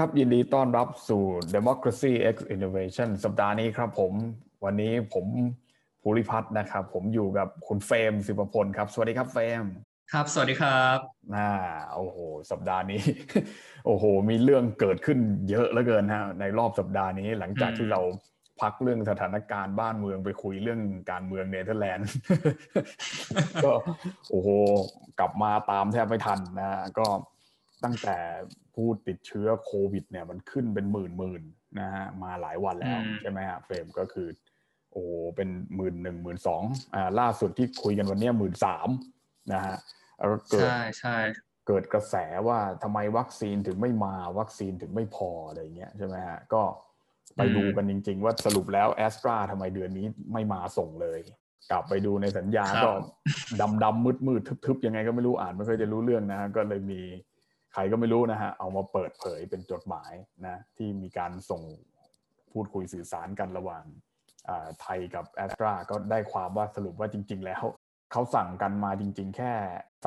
สวัสดีครับ ยินดีต้อนรับสู่ Democracy X Innovation สัปดาห์นี้ครับผม วันนี้ผมภูริพัฒน์นะครับ ผมอยู่กับคุณเฟรมสิบพลครับ สวัสดีครับเฟรมครับ สวัสดีครับอ่าโอ้โห สัปดาห์นี้ โอ้โห มีเรื่องเกิดขึ้นเยอะเหลือเกินฮะ ในรอบสัปดาห์นี้หลังจากที่เราพักเรื่องสถานการณ์บ้านเมืองไปคุยเรื่องการเมืองเนเธอร์แลนด์ก็โอ้โห กลับมาตามแทบไม่ทันนะ ก็ ตั้งแต่ผู้ติดเชื้อโควิด เนี่ย มันขึ้นเป็นหมื่นหมื่นนะฮะมาหลายวันแล้วใช่ไหมฮะเฟรมก็คือ โอ้เป็นหมื่นหนึ่งหมื่นสองอ่าล่าสุดที่คุยกันวันนี้หมื่นสามนะฮะแล้วเกิดใช่ใช่เกิดกระแสว่าทำไมวัคซีนถึงไม่มาวัคซีนถึงไม่พออะไรเงี้ยใช่ไหมฮะก็ไปดูกันจริง ๆ ว่าสรุปแล้วแอสตราทำไมเดือนนี้ไม่มาส่งเลย กลับไปดูในสัญญาก็ดำดำมืดมืดๆทึบๆยังไงก็ไม่รู้อ่านไม่ค่อยจะรู้เรื่องนะฮะก็เลยมี ใครก็ไม่รู้นะฮะเอามาเปิดเผยเป็นจดหมายนะที่มีการส่งพูดคุยสื่อสารกันระหว่างอ่าไทยกับแอสตราก็ได้ความว่าสรุปว่าจริง ๆ แล้วเขาสั่งกันมาจริง ๆ แค่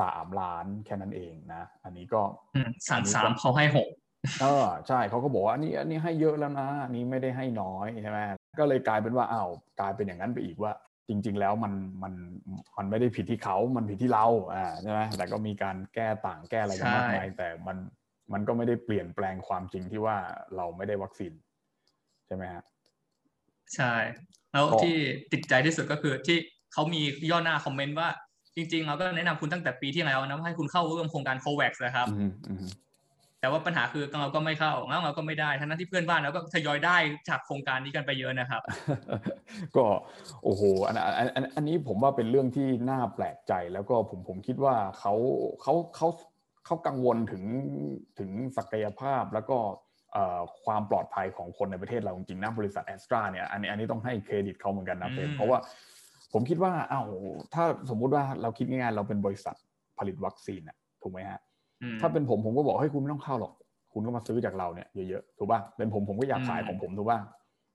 สามล้านแค่นั้นเองนะ อันนี้ก็อืมสั่งสามเขาให้หกเออใช่เขาก็บอกว่าอันนี้อันนี้ให้เยอะแล้วนะอันนี้ไม่ได้ให้น้อยใช่ไหมก็เลยกลายเป็นว่าอ้าวกลายเป็นอย่างนั้นไปอีกว่า จริง ๆ แล้วมันมันมันไม่ได้ผิดที่เขา มันผิดที่เราอ่าใช่ไหมแต่ก็มีการแก้ต่างแก้อะไรกันมากมายแต่มันมันก็ไม่ได้เปลี่ยนแปลงความจริงที่ว่าเราไม่ได้วัคซีนใช่ไหมฮะใช่ แล้วก็ที่ติดใจที่สุดก็คือที่เขามีย่อหน้าคอมเมนต์ว่าจริงๆเราก็แนะนำคุณตั้งแต่ปีที่แล้วนะว่าให้คุณเข้าร่วมโครงการโควัคนะครับอืมอืม แต่ว่าปัญหาคือเราก็ไม่เข้าแล้วเราก็ไม่ได้ทั้งนั้นที่เพื่อนบ้านเราก็ทยอยได้จากโครงการนี้กันไปเยอะนะครับ ก็โอ้โหอันอันอันอันนี้ผมว่าเป็นเรื่องที่น่าแปลกใจแล้วก็ผมผมคิดว่าเขาเขาเขาเขากังวลถึงถึงศักยภาพแล้วก็เอ่อความปลอดภัยของคนในประเทศเราจริงๆนะบริษัทแอสตราเนี่ยอันนี้อันนี้ต้องให้เครดิตเขาเหมือนกันนะเฟรมอืมเพราะว่าผมคิดว่าอ้าวถ้าสมมุติว่าเราคิดง่ายๆเราเป็นบริษัทผลิตวัคซีนอะถูกไหมฮะอืม ถ้าเป็นผมผมก็บอกให้ยคุณไม่ต้องเข้าหรอก คุณก็มาซื้อจากเราเนี่ยเยอะๆถูกป่ะเป็นผมผมก็อยากขายอืมของผมถูกป่ะ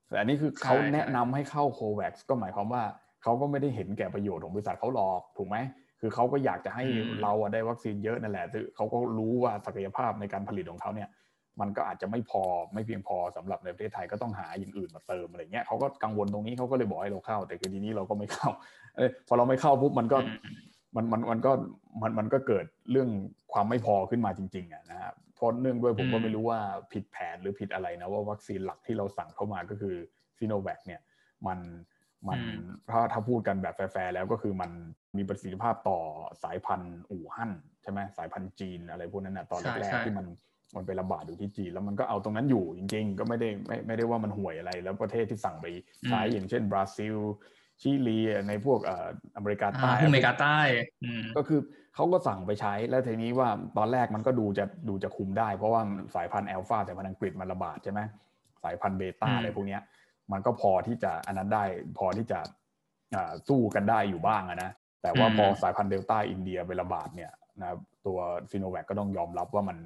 แต่อันนี้คือเขาใช่แนะนำให้เข้าโควัคก็หมายความว่าเขาก็ไม่ได้เห็นแก่ประโยชน์ของบริษัทเขาหรอกถูกไหมคือเขาก็อยากจะให้เราอะได้วัคซีนเยอะนั่นแหละคือเขาก็รู้ว่าศักยภาพในการผลิตของเขาเนี่ย มันก็อาจจะไม่พอไม่เพียงพอสำหรับในประเทศไทยก็ต้องหาอย่างอื่นมาเติมอะไรเงี้ยเขาก็กังวลตรงนี้เขาก็เลยบอกให้เราเข้า แต่คือทีนี้เราก็ไม่เข้าเอ้ยพอเราไม่เข้าปุ๊บมันก็อื มมันมันมันก็มันมันก็เกิดเรื่องความไม่พอขึ้นมาจริงๆอะนะครับเพราะเนื่องด้วยผมก็อืมไม่รู้ว่าผิดแผนหรือผิดอะไรนะว่าวัคซีนหลักที่เราสั่งเข้ามาก็คือซีโนแวคเนี่ยมันมันถ้าถ้าพูดกันแบบแฟร์ๆแล้วก็คือมันมีประสิทธิภาพต่อสายพันธุ์อู่ฮั่นใช่ไหมสายพันธุ์จีนอะไรพวกนั้นนะตอนใช่แรกใช่ๆที่มันมันไประบาดอยู่ที่จีนแล้วมันก็เอาตรงนั้นอยู่จริง ๆ ก็ไม่ได้ไม่ไม่ได้ว่ามันห่วยอะไร แล้วประเทศที่สั่งไปใช้อย่างเช่นบราซิล ชิลีในพวกอเมริกาใต้อเมริกาใต้ก็คือเขาก็สั่งไปใช้ แล้วทีนี้ว่าตอนแรกมันก็ดูจะดูจะคุมได้ เพราะว่าสายพันธุ์แอลฟาสายพันธุ์อังกฤษมันระบาดใช่ไหมสายพันธุ์เบต้าอะไรพวกนี้มันก็พอที่จะอันนั้นได้พอที่จะสู้กันได้อยู่บ้างนะแต่ว่าพอสายพันธุ์เดลต้าอินเดียไประบาดเนี่ยนะตัวซีโนแวคก็ต้องยอมรับว่ามัน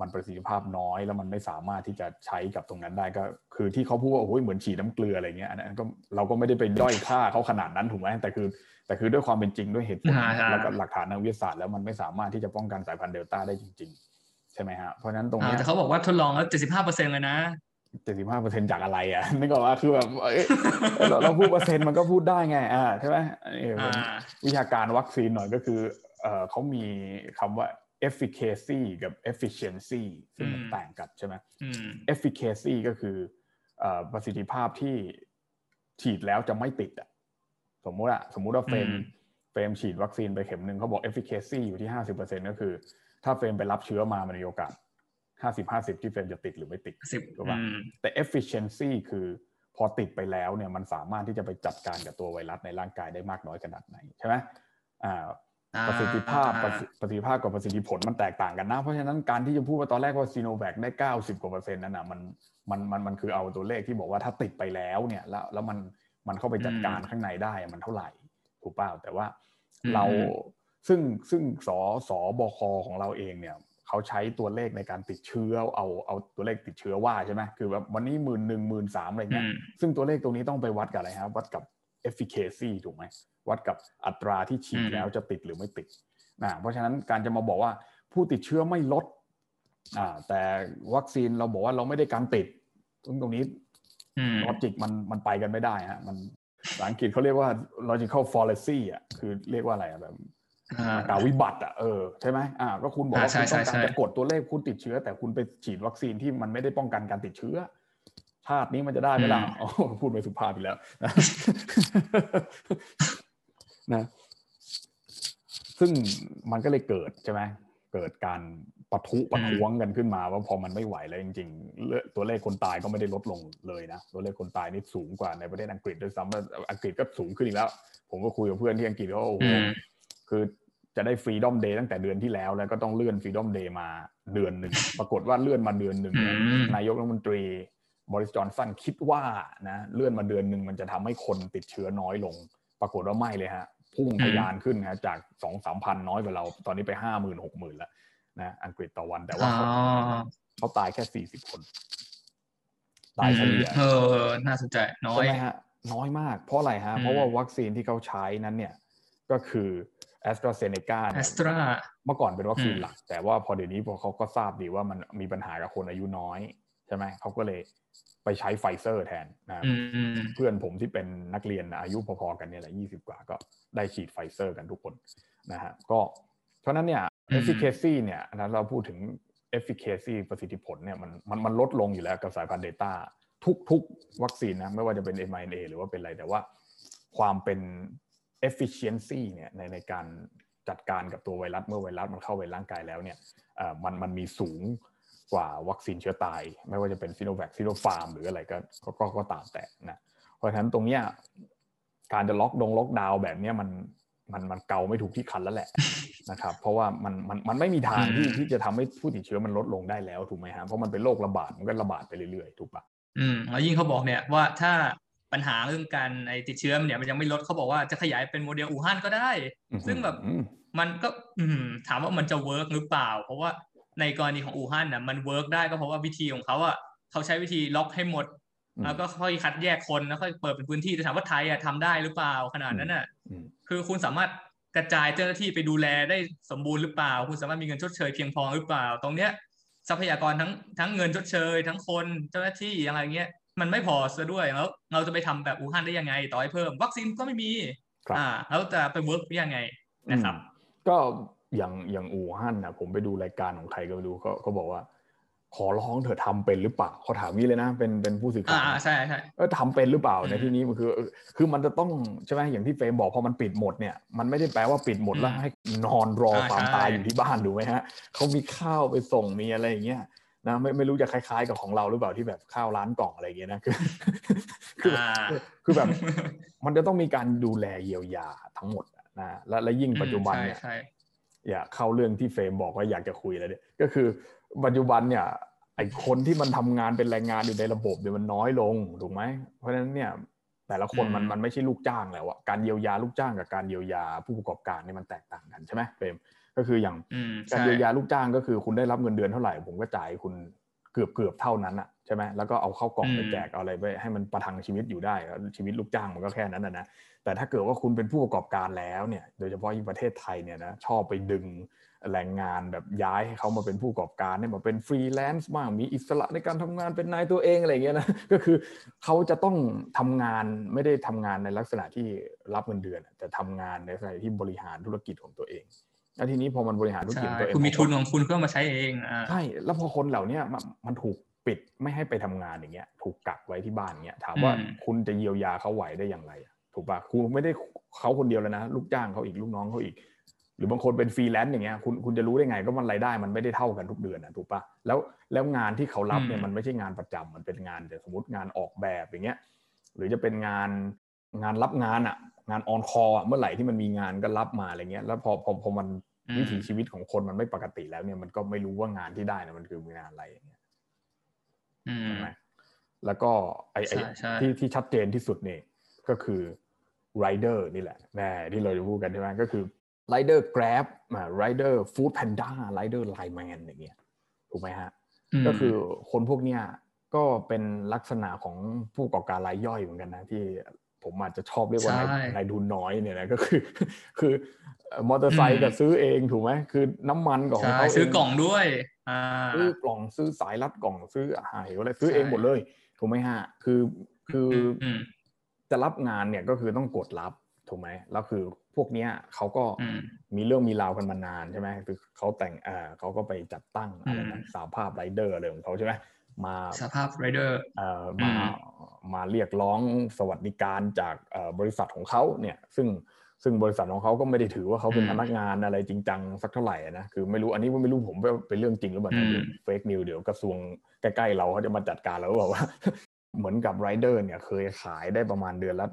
มันประสิทธิภาพน้อยแล้วมันไม่สามารถที่จะใช้กับตรงนั้นได้ก็ คือที่เขาพูดว่าโอ้ยเหมือนฉีดน้ำเกลืออะไรเงี้ยอันนั้นก็เราก็ไม่ได้ไปด้อยค่าเขาขนาดนั้นถูกไหมแต่คือ แต่คือด้วยความเป็นจริงด้วยเหตุผลอ่าใช่แล้วก็หลักฐานทางวิทยาศาสตร์แล้วมันไม่สามารถที่จะป้องกันสายพันธุ์เดลต้าได้จริง ๆ ใช่ไหมฮะเพราะฉะนั้นตรงอ่าเนี้ยแต่เขาบอกว่าทดลองแล้วเจ็ดสิบห้าเปอร์เซ็นต์เลยนะเจ็ดสิบห้าเปอร์เซ็นจากอะไรอะนึกออกว่าคือแบบเอ้ยเราเราพูดเปอร์เซ็นต์มันก็พูดได้ไงอ่าใช่ไหมอันนี้เป็นอ่าวิชาการวัคซีนหน่อยก็คือเออเขามีคำว่า efficacy กับ efficiency ซึ่งมันอืมต่างกันใช่ไหมอืม efficacy ก็คือเอ่อประสิทธิภาพที่ฉีดแล้วจะไม่ติดอะสมมุติอะสมมุติว่าเฟรมอืมเฟรมฉีดวัคซีนไปเข็มหนึ่งเขาบอก efficacy อยู่ที่ห้าสิบเปอร์เซ็นก็คือ ถ้าเฟรมไปรับเชื้อมามันมีโอกาสห้าสิบห้าสิบที่เฟรมจะติดหรือไม่ติดสิบถูกป่ะอืมแต่ efficiency คือพอติดไปแล้วเนี่ยมันสามารถที่จะไปจัดการกับตัวไวรัสในร่างกายได้มากน้อยขนาดไหนใช่ไหมอ่าอ่า ประสิทธิภาพอ่าประสิประสิทธิภาพกับประสิทธิผลมันแตกต่างกันนะ เพราะฉะนั้นการที่จะพูดว่าตอนแรกว่าซีโนแวคได้ 90 กว่าเปอร์เซ็นต์นั่นนะมันมันมันมันคือเอาตัวเลขที่บอกว่าถ้าติดไปแล้วเนี่ยแล้วแล้วมันมันเข้าไปจัดการข้างในได้มันเท่าไหร่ถูกเปล่าแต่ว่าเราซึ่งซึ่งสสบคของเราเองเนี่ยเขาใช้ตัวเลขในการติดเชื้อเอาเอาตัวเลขติดเชื้อว่าใช่ไหมคือแบบวันนี้หมื่นหนึ่งหมื่นสามอะไรเงี้ยอืมซึ่งตัวเลขตรงนี้ต้องไปวัดกับอะไรครับวัดกับ efficacy ถูกไหมวัดกับอัตราที่ฉีดอืมแล้วจะติดหรือไม่ติดนะเพราะฉะนั้นการจะมาบอกว่าผู้ติดเชื้อไม่ลดอ่าแต่วัคซีนเราบอกว่าเราไม่ได้การติดตรงตรงนี้ลอจิกมันมันไปกันไม่ได้ฮะมันภาษาอังกฤษเขาเรียกว่า logical fallacy อะคือเรียกว่าอะไรอะแบบกาวิบัติอะเออใช่ไหมอ่าก็คุณบอกว่าคุณต้องการจะกดตัวเลขคุณติดเชื้อ แต่คุณไปฉีดวัคซีนที่มันไม่ได้ป้องกันการติดเชื้อ ชาตินี้มันจะได้ไหมล่ะอ๋อพูดไปสุภาพอีกแล้วนะ ซึ่งมันก็เลยเกิดใช่ไหมเกิดการปะทุปะท้วงกันขึ้นมาว่าพอมันไม่ไหวแล้วจริงๆ ตัวเลขคนตายก็ไม่ได้ลดลงเลยนะ ตัวเลขคนตายนี่สูงกว่าในประเทศอังกฤษด้วยซ้ำอังกฤษก็สูงขึ้นอีกแล้ว ผมก็คุยกับเพื่อนที่อังกฤษว่าโอ้โหคือจะได้ฟรีดอมเดย์ตั้งแต่เดือนที่แล้วแล้วก็ต้องเลื่อนฟรีดอมเดย์มาเดือนหนึ่ง ปรากฏว่าเลื่อนมาเดือนหนึ่งนายกรัฐมนตรี บริสจอนสันคิดว่านะเลื่อนมาเดือนหนึ่งมันจะทำให้คนติดเชื้อน้อยลง ปรากฏว่าไม่เลยฮะพุ่งทะยานขึ้นนะจากสองสามพันน้อยกว่าเรา ตอนนี้ไปห้าหมื่นหกหมื่นแล้วนะอังกฤษต่อวันแต่ว่าเขาเขาตายแค่สี่สิบคนตายเฉลี่ยเออน่าสนใจน้อยใช่ไหมฮะน้อยมาก เพราะอะไรฮะ เพราะว่าวัคซีนที่เขาใช้นั้นเนี่ย ก็คือแอสตราเซเนกาแอสตราเมื่อก่อนเป็นวัคซีนหลัก แต่ว่าพอเดี๋ยวนี้พอเขาก็ทราบดีว่ามันมีปัญหากับคนอายุน้อย ใช่ไหมเขาก็เลยไปใช้ไฟเซอร์แทนนะเพื่อนผมที่เป็นนักเรียนอายุพอๆกันเนี่ยแหละยี่สิบกว่าก็ได้ฉีดไฟเซอร์กันทุกคนนะฮะก็เพราะนั้นเนี่ย efficacy เนี่ยนะเราพูดถึง efficacy ประสิทธิผลเนี่ยมันมันมันลดลงอยู่แล้วกับสายพันธุ์เดลต้าทุกทุกวัคซีนนะไม่ว่าจะเป็น mRNA หรือว่าเป็นอะไรแต่ว่าความเป็น efficiency เนี่ยในในการจัดการกับตัวไวรัสเมื่อไวรัสมันเข้าไปร่างกายแล้วเนี่ยมันมันมีสูง กว่าวัคซีนเชื้อตาย ไม่ว่าจะเป็นซีโนแวคซีโนฟาร์มหรืออะไรก็ก็ก็ตามแต่นะเพราะฉะนั้นตรงเนี้ยการจะล็อกดงล็อกดาวน์แบบเนี้ยมันมันมันเกาไม่ถูกที่คันแล้วแหละนะครับ เพราะว่ามันมันมันไม่มีทางที่ที่จะทำให้ผู้ติดเชื้อมันลดลงได้แล้วถูกไหมฮะเพราะมันเป็นโรคระบาดมันก็ระบาดไปเรื่อยๆถูกปะอืมแล้วยิ่งเขาบอกเนี่ยว่าถ้าปัญหาเรื่องการไอติดเชื้อเนี่ยมันยังไม่ลดเขาบอกว่าจะขยายเป็นโมเดลอู่ฮั่นก็ได้ ซึ่งแบบมันก็อืถามว่ามันจะ work หรือเปล่า เพราะว่า ในกรณีของอู่ฮั่นน่ะมัน work ได้ก็เพราะว่าวิธีของเขาอะเขาใช้วิธีล็อกให้หมด แล้วก็ค่อยคัดแยกคนแล้วค่อยเปิดเป็นพื้นที่แต่ถามว่าไทยอะทำได้หรือเปล่าขนาดนั้นอะคือคุณสามารถกระจายเจ้าหน้าที่ไปดูแลได้สมบูรณ์หรือเปล่า คุณสามารถมีเงินชดเชยเพียงพอหรือเปล่า ตรงเนี้ยทรัพยากรทั้งทั้งเงินชดเชย ทั้งคนเจ้าหน้าที่อะไรเงี้ยมันไม่พอซะด้วยแล้วเราจะไปทำแบบอู่ฮั่นได้ยังไง ต่อให้เพิ่ม วัคซีนก็ไม่มีอ่าแล้วจะไป work ยังไงนะครับ ก็ อย่างอย่างอู่ฮั่นนะผมไปดูรายการของใครก็ดูเขาเขาบอกว่า ขอร้องเธอทำเป็นหรือเปล่าเขาถามนี้เลยนะ เป็นเป็นผู้สื่อข่าวอ่าใช่ใช่เออทำเป็นหรือเปล่าในที่นี้มันคือ คือมันจะต้องใช่ไหมอย่างที่เฟรมบอกพอมันปิดหมดเนี่ยมันไม่ได้แปลว่าปิดหมดแล้วให้นอนรอความตายอยู่ที่บ้านดูไหมฮะเขามีข้าวไปส่งมีอะไรอย่างเงี้ยนะไม่ไม่รู้จะคล้ายๆกับของเราหรือเปล่าที่แบบข้าวร้านกล่องอะไรอย่างเงี้ยนะคือคือคือแบบ มันจะต้องมีการดูแลเยียวยาทั้งหมดนะและและยิ่งปัจจุบันเนี่ย อย่าเข้าเรื่องที่เฟรมบอกว่าอยากจะคุยแล้วเนี่ยก็คือปัจจุบันเนี่ยไอคนที่มันทำงานเป็นแรงงานอยู่ในระบบเนี่ยมันน้อยลงถูกไหมเพราะฉะนั้นเนี่ยแต่ละคนมันมันไม่ใช่ลูกจ้างแล้วอะการเยียวยาลูกจ้างกับการเยียวยาผู้ประกอบการเนี่ยมันแตกต่างกันใช่ไหมเฟรมก็คืออย่างการเยียวยาลูกจ้างก็คือคุณได้รับเงินเดือนเท่าไหร่ผมก็จ่ายคุณ เกือบเกือบเท่านั้นอะใช่ไหมแล้วก็เอาเข้ากล่องไปแจกเอาอะไรไปให้มันประทังชีวิตอยู่ได้ชีวิตลูกจ้างมันก็แค่นั้นนะนะแต่ถ้าเกิดว่าคุณเป็นผู้ประกอบการแล้วเนี่ยโดยเฉพาะที่ประเทศไทยเนี่ยนะชอบไปดึงแรงงานแบบย้ายให้เขามาเป็นผู้ประกอบการเนี่ยมาเป็นฟรีแลนซ์บ้างมีอิสระในการทำงานเป็นนายตัวเองอะไรเงี้ยนะก็คือเขาจะต้องทำงานไม่ได้ทำงานในลักษณะที่รับเงินเดือน แต่ทำงานในลักษณะที่บริหารธุรกิจของตัวเอง แล้วทีนี้พอมันบริหารธุรกิจตัวเองคุณมีทุนของคุณก็มาใช้เองใช่แล้วพอคนเหล่านี้มันถูกปิดไม่ให้ไปทำงานอย่างเงี้ย ถูกกักไว้ที่บ้านเงี้ยถามว่าคุณจะเยียวยาเขาไหวได้อย่างไรถูกปะคุณไม่ได้เขาคนเดียวแล้วนะ ลูกจ้างเขาอีกลูกน้องเขาอีก หรือบางคนเป็นฟรีแลนซ์อย่างเงี้ยคุณคุณจะรู้ได้ไงก็มันรายได้มันไม่ได้เท่ากันทุกเดือนนะถูกปะแล้วแล้วงานที่เขารับเนี่ยมันไม่ใช่งานประจำมันเป็นงานแต่สมมติงานออกแบบอย่างเงี้ยหรือจะเป็นงาน งานรับงานอะงาน on call เมื่อไหร่ที่มันมีงานก็รับมาอะไรเงี้ยแล้วพอพอพอมันวิถีชีวิตของคนมันไม่ปกติแล้วเนี่ยมันก็ไม่รู้ว่างานที่ได้นะมันคืองานอะไรอย่างเงี้ยใช่ไหมแล้วก็ไอ้ที่ที่ชัดเจนที่สุดเนี่ยก็คือไรเดอร์นี่แหละแน่ที่เราจะพูดกันใช่ไหมก็คือไรเดอร์ Grab มาไรเดอร์ Foodpanda ไรเดอร์ LINE MAN อย่างเงี้ยถูกไหมฮะ ก็คือคนพวกเนี้ยก็เป็นลักษณะของผู้ประกอบการรายย่อยเหมือนกันนะที่ ผมอาจจะชอบเรียกว่านายนายทุนน้อยเนี่ยนะก็คือ คือมอเตอร์ไซค์ก็ซื้อเองถูกไหมคือน้ำมันของเขาซื้อกล่องด้วยซื้อกล่องซื้อสายรัดกล่องซื้ออาหารอะไรซื้อเองหมดเลยถูกไหมฮะคือคือจะรับงานเนี่ยก็คือต้องกดรับถูกไหมแล้วคือพวกเนี้ยเขาก็มีเรื่องมีราวกันมานานใช่ไหมคือเขาแต่งอ่าเขาก็ไปจัดตั้งอะไรนะสาภาพไรเดอร์อะไรของเขาใช่ไหม มาสภาพไรเดอร์เอ่อมามาเรียกร้องสวัสดิการจากบริษัทของเขาเนี่ยซึ่งซึ่งบริษัทของเขาก็ไม่ได้ถือว่าเขาเป็นพนักงานอะไรจริงจังสักเท่าไหร่นะคือไม่รู้อันนี้ว่าไม่รู้ผมเป็นเรื่องจริงหรือเปล่า fake news เดี๋ยวกระทรวงใกล้ๆเราเขาจะมาจัดการแล้วบอกว่า เหมือนกับไรเดอร์เนี่ยเคยขายได้ประมาณเดือนละ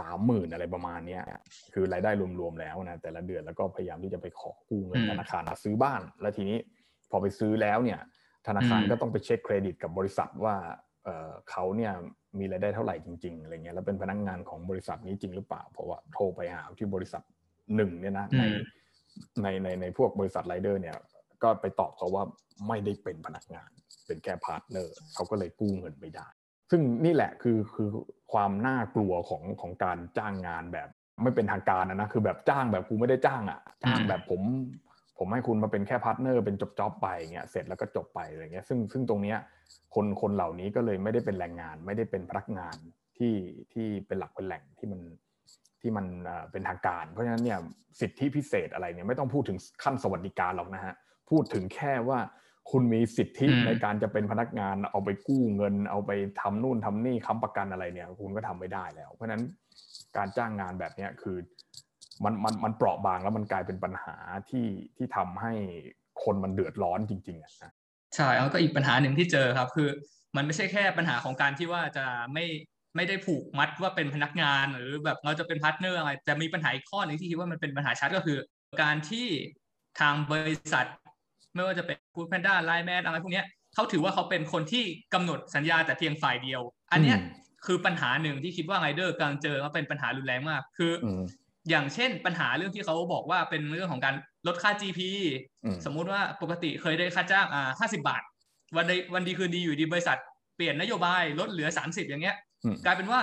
สามหมื่นอะไรประมาณเนี้ยคือรายได้รวมๆแล้วนะแต่ละเดือนแล้วก็พยายามที่จะไปขอกู้เงินธนาคารซื้อบ้าน แล้วทีนี้พอไปซื้อแล้วเนี่ย ธนาคารก็ต้องไปเช็คเครดิตกับบริษัทว่าเขาเนี่ยมีรายได้เท่าไหร่จริงๆอะไรเงี้ยแล้วเป็นพนักงานของบริษัทนี้จริงหรือเปล่า เพราะว่าโทรไปหาที่บริษัทหนึ่งเนี่ยนะในในในในพวกบริษัทไรเดอร์เนี่ยก็ไปตอบเขาว่าไม่ได้เป็นพนักงาน เป็นแค่ partner เขาก็เลยกู้เงินไม่ได้ ซึ่งนี่แหละคือคือความน่ากลัวของของการจ้างงานแบบ ไม่เป็นทางการนะนะคือแบบจ้างแบบกูไม่ได้จ้างอะจ้างแบบผม ผมให้คุณมาเป็นแค่ partner เป็นจบ job ไปเงี้ยเสร็จแล้วก็จบไปอะไรเงี้ยซึ่งซึ่งตรงเนี้ยคนคนเหล่านี้ก็เลยไม่ได้เป็นแรงงาน ไม่ได้เป็นพนักงานที่ที่เป็นหลักเป็นแหล่งที่มันที่มันเป็นทางการ เพราะฉะนั้นเนี่ยสิทธิพิเศษอะไรเนี่ยไม่ต้องพูดถึงขั้นสวัสดิการหรอกนะฮะพูดถึงแค่ว่าคุณมีสิทธิในการจะเป็นพนักงานเอาไปกู้เงิน เอาไปทำนู่นทำนี่ค้ำประกันอะไรเนี่ย คุณก็ทำไม่ได้แล้ว เพราะฉะนั้นการจ้างงานแบบนี้คือ มันมันมันเปราะบางแล้วมันกลายเป็นปัญหาที่ที่ทำให้คนมันเดือดร้อนจริงๆอะใช่แล้วก็อีกปัญหาหนึ่งที่เจอครับ คือมันไม่ใช่แค่ปัญหาของการที่ว่าจะไม่ไม่ได้ผูกมัดว่าเป็นพนักงานหรือแบบเราจะเป็น partner อะไรแต่มีปัญหาอีกข้อหนึ่งที่คิดว่ามันเป็นปัญหาชัดก็คือ การที่ทางบริษัท ไม่ว่าจะเป็น Foodpanda LINE MAN อะไรพวกนี้เขาถือว่าเขาเป็นคนที่กำหนดสัญญาแต่เพียงฝ่ายเดียว อันเนี้ยคือปัญหาหนึ่งที่คิดว่าไรเดอร์กำลังเจอว่าเป็นปัญหารุนแรงมาก คือ อย่างเช่นปัญหาเรื่องที่เขาบอกว่าเป็นเรื่องของการลดค่า GP สมมุติว่าปกติเคยได้ค่าจ้างอ่าห้าสิบาท วันใดวันดีคืนดีอยู่ดีบริษัทเปลี่ยนนโยบายลดเหลือสามสิบอย่างเงี้ย กลายเป็นว่า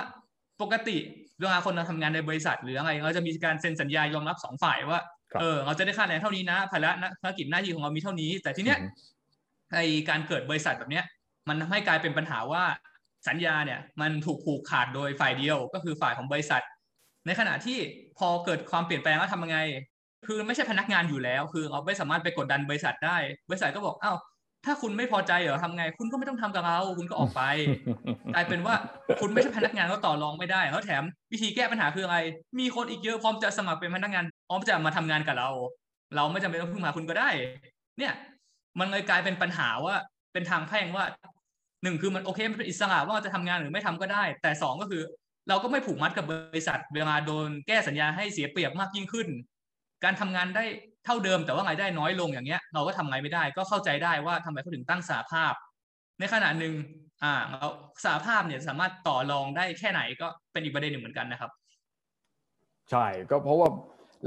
ปกติเวลาคนเราทำงานในบริษัท หรืออะไรเราจะมีการเซ็นสัญญายอมรับสองฝ่ายว่าเออเราจะได้ค่าแรงเท่านี้นะภาระภารกิจหน้าที่ของเรามีเท่านี้ แต่ทีเนี้ยไอการเกิดบริษัทแบบเนี้ย มันให้กลายเป็นปัญหาว่าสัญญาเนี่ยมันถูกผูกขาดโดยฝ่ายเดียวก็คือฝ่ายของบริษัท ในขณะที่พอเกิดความเปลี่ยนแปลงแล้วทำยังไง คือไม่ใช่พนักงานอยู่แล้ว คือเราไม่สามารถไปกดดันบริษัทได้ บริษัทก็บอกอ้าวถ้าคุณไม่พอใจเหรอทำไง คุณก็ไม่ต้องทำกับเราคุณก็ออกไปกลายเป็นว่าคุณไม่ใช่พนักงานก็ต่อรองไม่ได้แล้วแถมวิธีแก้ปัญหาคืออะไร มีคนอีกเยอะพร้อมจะสมัครเป็นพนักงานพร้อมจะมาทำงานกับเรา เราไม่จำเป็นต้องพึ่งมาคุณก็ได้ เนี่ย มันเลยกลายเป็นปัญหาว่า เป็นทางแพ่งว่าหนึ่งคือมันโอเคมันเป็นอิสระว่าจะทำงานหรือไม่ทำก็ได้ แต่สองก็คือ เราก็ไม่ผูกมัดกับบริษัท เวลาโดนแก้สัญญาให้เสียเปรียบมากยิ่งขึ้น การทำงานได้เท่าเดิมแต่ว่ารายได้น้อยลงอย่างเงี้ย เราก็ทำไงไม่ได้ ก็เข้าใจได้ว่าทำไมเขาถึงตั้งสาภาพ ในขณะหนึ่งอ่าเราสาภาพเนี่ยสามารถต่อรองได้แค่ไหนก็เป็นอีกประเด็นหนึ่งเหมือนกันนะครับ ใช่ก็เพราะว่า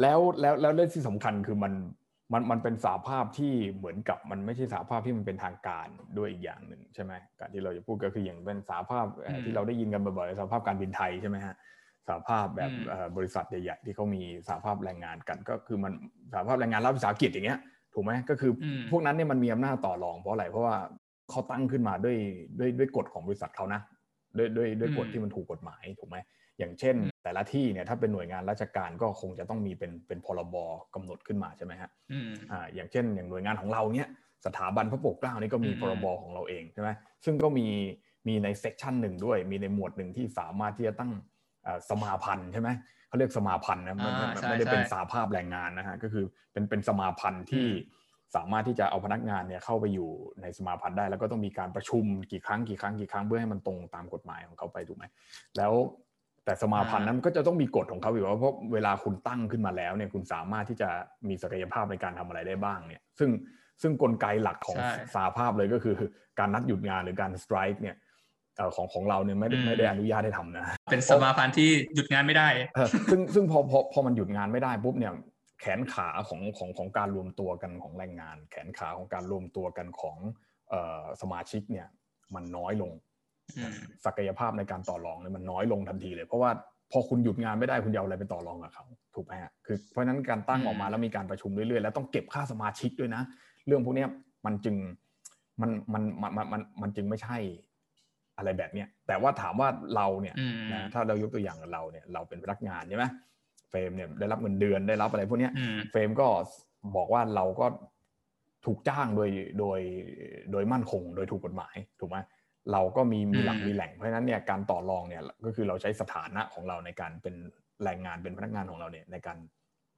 แล้วแล้วแล้วเรื่องที่สำคัญคือมัน มันมันเป็นสาภาพที่เหมือนกับมันไม่ใช่สาภาพที่มันเป็นทางการด้วยอีกอย่างหนึ่งใช่ไหมการที่เราจะพูดก็คืออย่างเป็นสาภาพที่เราได้ยินกันบ่อยๆสาภาพการบินไทยใช่ไหมฮะสาภาพแบบบริษัทใหญ่ๆที่เขามีสาภาพแรงงานกันก็คือมันสาภาพแรงงานรับวิสาหกิจอย่างเงี้ยถูกไหมก็คือพวกนั้นเนี่ยมันมีอำนาจต่อรองเพราะอะไรเพราะว่าเขาตั้งขึ้นมาด้วยด้วยด้วยกฎของบริษัทเขานะด้วยด้วยด้วยกฎที่มันถูกกฎหมายถูกไหม อย่างเช่น แต่ละที่เนี่ยถ้าเป็นหน่วยงานราชการก็คงจะต้องมีเป็นเป็นพรบกำหนดขึ้นมาใช่ไหมฮะอ่าอย่างเช่น อย่างหน่วยงานของเราเนี่ยสถาบันพระปกเกล้านี่ก็มีพรบของเราเองใช่ไหมซึ่งก็มีมีในเซกชันหนึ่งด้วย มีในหมวดหนึ่งที่สามารถที่จะตั้งสมาพันธ์ใช่ไหมเขาเรียกสมาพันธ์นะไม่ไม่ได้เป็นสาภาพแรงงานนะฮะก็คือเป็นเป็นสมาพันธ์ที่สามารถที่จะเอาพนักงานเนี่ยเข้าไปอยู่ในสมาพันธ์ได้ แล้วก็ต้องมีการประชุมกี่ครั้งกี่ครั้งกี่ครั้งเพื่อให้มันตรงตามกฎหมายของเขาไปถูกไหมแล้ว แต่สมาพันธ์นั้นก็จะต้องมีกฎของเขาอยู่ว่าเพราะเวลาคุณตั้งขึ้นมาแล้วเนี่ยคุณสามารถที่จะมีศักยภาพในการทำอะไรได้บ้างเนี่ย ซึ่งซึ่งกลไกหลักของสหภาพเลยก็คือการนัดหยุดงานหรือการ strike เนี่ยของของเราเนี่ยไม่ได้ไม่ได้อนุญาตให้ทำนะ เป็นสมาพันธ์ที่หยุดงานไม่ได้ ซึ่งซึ่งพอพอพอมันหยุดงานไม่ได้ปุ๊บเนี่ยแขนขาของของของการรวมตัวกันของแรงงาน แขนขาของการรวมตัวกันของสมาชิกเนี่ยมันน้อยลง ศักยภาพในการต่อรองเนี่ยมันน้อยลงทันทีเลย เพราะว่าพอคุณหยุดงานไม่ได้คุณจะเอาอะไรไปต่อรองกับเขาถูกไหมฮะคือเพราะฉะนั้นการตั้งออกมาแล้วมีการประชุมเรื่อยๆ แล้วต้องเก็บค่าสมาชิกด้วยนะ เรื่องพวกนี้มันจึงมันมันมันมันมันมันจึงไม่ใช่อะไรแบบเนี้ยแต่ว่าถามว่าเราเนี่ยนะถ้าเรายกตัวอย่างเราเนี่ยเราเป็นพนักงานใช่ไหมเฟรมเนี่ยได้รับเงินเดือนได้รับอะไรพวกนี้เฟรมก็บอกว่าเราก็ถูกจ้างโดยโดยโดยมั่นคง โดยถูกกฎหมายถูกไหม เราก็มีมีหลักมีแหล่งเพราะฉะนั้นเนี่ยการต่อรองเนี่ยก็คือเราใช้สถานะของเราในการเป็นแรงงานเป็นพนักงานของเราเนี่ยในการ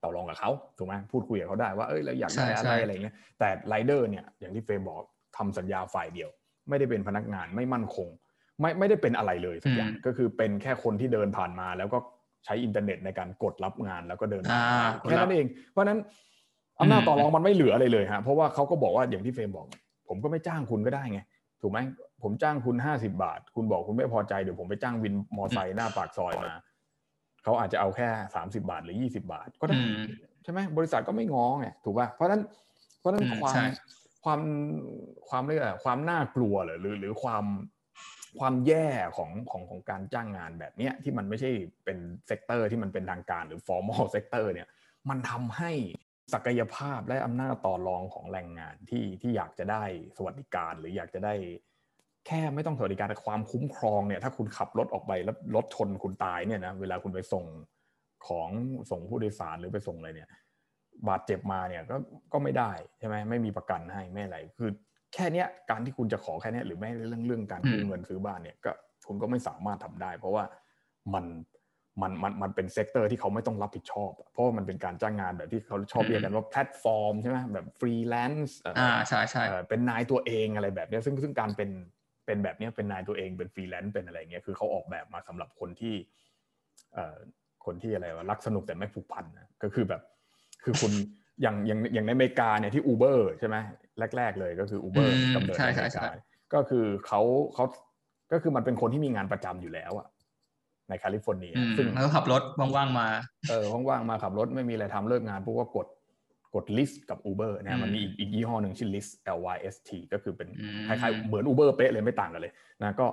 ต่อรองกับเขาถูกไหมพูดคุยกับเขาได้ว่าเอ้ยเราอยากได้อะไรอะไรเงี้ยแต่ไรเดอร์เนี่ยอย่างที่เฟรมบอกทำสัญญาฝ่ายเดียว ไม่ได้เป็นพนักงานไม่มั่นคง ไม่ไม่ได้เป็นอะไรเลยสักอย่างก็คือเป็นแค่คนที่เดินผ่านมา แล้วก็ใช้อินเทอร์เน็ตในการกดรับงานแล้วก็เดินแค่นั้นเอง เพราะนั้นอำนาจต่อรองมันไม่เหลืออะไรเลยฮะเพราะว่าเขาก็บอกว่าอย่างที่เฟรมบอก ผมก็ไม่จ้างคุณก็ได้ไงถูกไหม ผมจ้างคุณห้าสิบบาท คุณบอกคุณไม่พอใจเดี๋ยวผมไปจ้างวินมอไซค์หน้าปากซอยมาเขาอาจจะเอาแค่สามสิบบาทหรือยี่สิบบาท ก็ได้ใช่ไหมบริษัทก็ไม่ง้อไงถูกป่ะเพราะนั้นเพราะนั้นความความความเรียกอะไรความน่ากลัวหรือ หรือความความแย่ของของของการจ้างงานแบบเนี้ยที่มันไม่ใช่เป็น sector ที่มันเป็นทางการหรือ formal sector เนี่ย มันทำให้ศักยภาพและอำนาจต่อรองของแรงงานที่ที่อยากจะได้สวัสดิการหรืออยากจะได้ แค่ไม่ต้องสวัสดิการแต่ความคุ้มครองเนี่ยถ้าคุณขับรถออกไปแล้วรถชนคุณตายเนี่ยนะเวลาคุณไปส่งของส่งผู้โดยสารหรือไปส่งอะไรเนี่ย บาดเจ็บมาเนี่ยก็ก็ไม่ได้ใช่ไหมไม่มีประกันให้ไม่อะไรคือแค่เนี้ยการที่คุณจะขอแค่นี้หรือแม้เรื่องเรื่องการกู้เงินซื้อบ้านเนี่ยก็คุณก็ไม่สามารถทำได้ เพราะว่ามันมันมันมันเป็น sector ที่เขาไม่ต้องรับผิดชอบ เพราะว่ามันเป็นการจ้างงานแบบที่เขาชอบเรียกกันว่าแพลตฟอร์มใช่ไหมแบบฟรีแลนซ์อ่าใช่ใช่เป็นนายตัวเองอะไรแบบนี้ซึ่งซึ่งการเป็น เป็นแบบนี้เป็นนายตัวเองเป็นฟรีแลนซ์เป็นอะไรเงี้ยคือเขาออกแบบมาสำหรับคนที่เอ่อคนที่อะไรว่ารักสนุกแต่ไม่ผูกพันนะก็คือแบบ คือคุณอย่างอย่างอย่างในอเมริกาเนี่ยที่อูเบอร์ใช่ไหมแรก ๆ เลยก็คืออูเบอร์กำเนิดในอเมริกาก็คือเขาเขาก็คือมันเป็นคนที่มีงานประจำอยู่แล้วอะในแคลิฟอร์เนียซึ่งแล้วขับรถว่างๆมาเออว่างๆมาขับรถไม่มีอะไรทำเลิกงานพวกก็กด กด list กับ Uber นะมันมีอีกอีกยี่ห้อหนึ่งชื่อ list L Y S T ก็คือเป็นคล้ายๆเหมือน Uber เป๊ะเลยไม่ต่างกันเลยนะก็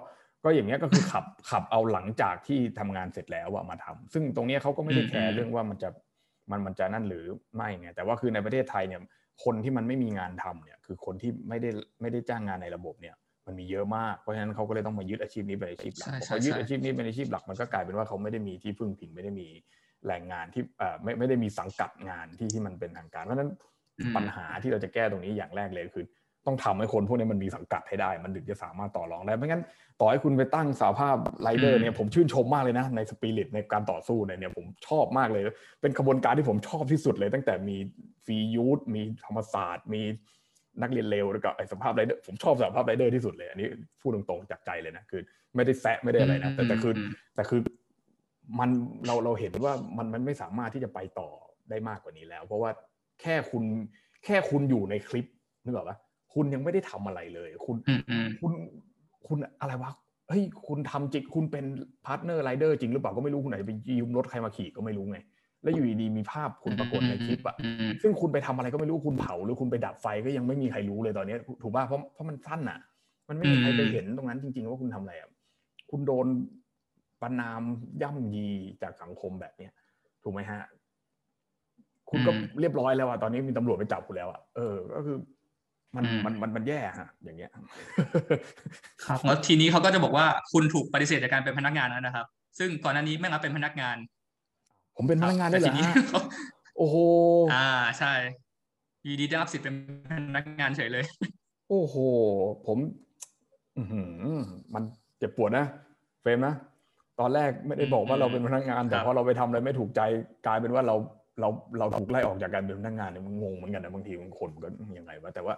ก็อย่างเงี้ยก็คือขับขับเอาหลังจากที่ทำงานเสร็จแล้วอะมาทำซึ่งตรงนี้เขาก็ไม่ได้แคร์เรื่องว่ามันจะมันมันจะนั่นหรือไม่ไงแต่ว่าคือในประเทศไทยเนี่ยคนที่มันไม่มีงานทำเนี่ยคือคนที่ไม่ได้ไม่ได้จ้างงานในระบบเนี่ย มันมีเยอะมากเพราะฉะนั้นเขาก็เลยต้องมายึดอาชีพนี้เป็นอาชีพหลักพอยึดอาชีพนี้เป็นอาชีพหลักมันก็กลายเป็นว่าเขาไม่ได้มีที่พึ่งพิงไม่ได้มี แหล่งงานที่เอ่อไม่ไม่ได้มีสังกัดงานที่ที่มันเป็นทางการ เพราะฉะนั้นปัญหาที่เราจะแก้ตรงนี้อย่างแรกเลยคือ ต้องทำให้คนพวกนี้มันมีสังกัดให้ได้ มันถึงจะสามารถต่อรองได้ไม่งั้นต่อให้คุณไปตั้งสหภาพไรเดอร์เนี่ยผมชื่นชมมากเลยนะในสปิริตในการต่อสู้เนี่ยผมชอบมากเลย เป็นกระบวนการที่ผมชอบที่สุดเลย ตั้งแต่มี Free Youth มีธรรมศาสตร์ มีนักเรียนเลวแล้วก็ไอ้สหภาพไรเดอร์ผมชอบสหภาพไรเดอร์ที่สุดเลย อันนี้พูดตรงๆจากใจเลยนะคือ ไม่ได้แซะไม่ได้อะไรนะแต่แต่คือแต่คือ มันเราเราเห็นว่ามันมันไม่สามารถที่จะไปต่อได้มากกว่านี้แล้ว เพราะว่าแค่คุณแค่คุณอยู่ในคลิปนึกออกปะคุณยังไม่ได้ทำอะไรเลย คุณคุณคุณอะไรวะเฮ้ยคุณทำจริงคุณเป็น partner ไรเดอร์จริงหรือเปล่าก็ไม่รู้คุณไหนไปยืมรถใครมาขี่ก็ไม่รู้ไงแล้วอยู่ดีมีภาพคุณปรากฏในคลิปอะซึ่งคุณไปทำอะไรก็ไม่รู้คุณเผาหรือคุณไปดับไฟก็ยังไม่มีใครรู้เลยตอนนี้ถูกป่ะเพราะเพราะมันสั้นอะมันไม่มีใครไปเห็นตรงนั้นจริง ๆ ว่าคุณทำอะไรอะคุณโดน ประนามย่ำยีจากสังคมแบบเนี้ยถูกไหมฮะ คุณก็เรียบร้อยแล้วอะตอนนี้มีตำรวจไปจับคุณแล้วอะเออ ก็คือ มันมันมันมันแย่ฮะ อย่างเงี้ย ครับแล้วทีนี้เขาก็จะบอกว่าคุณถูกปฏิเสธจากการเป็นพนักงานนะครับ ซึ่งก่อนหน้านี้ไม่รับเป็นพนักงาน ผมเป็นพนักงานได้เหรอโอ้โหอ่าใช่ยีดีได้รับสิทธิ์เป็นพนักงานเฉยเลย โอ้โห ผมอืมมันเจ็บปวดนะเฟรมนะ ตอนแรกไม่ได้บอกว่าเราเป็นพนักงาน แต่พอเราไปทำอะไรไม่ถูกใจกลายเป็นว่าเราเราเราถูกไล่ออกจากการเป็นพนักงานเนี่ยมันงงเหมือนกันนะบางทีบางคนก็ยังไงวะแต่ว่า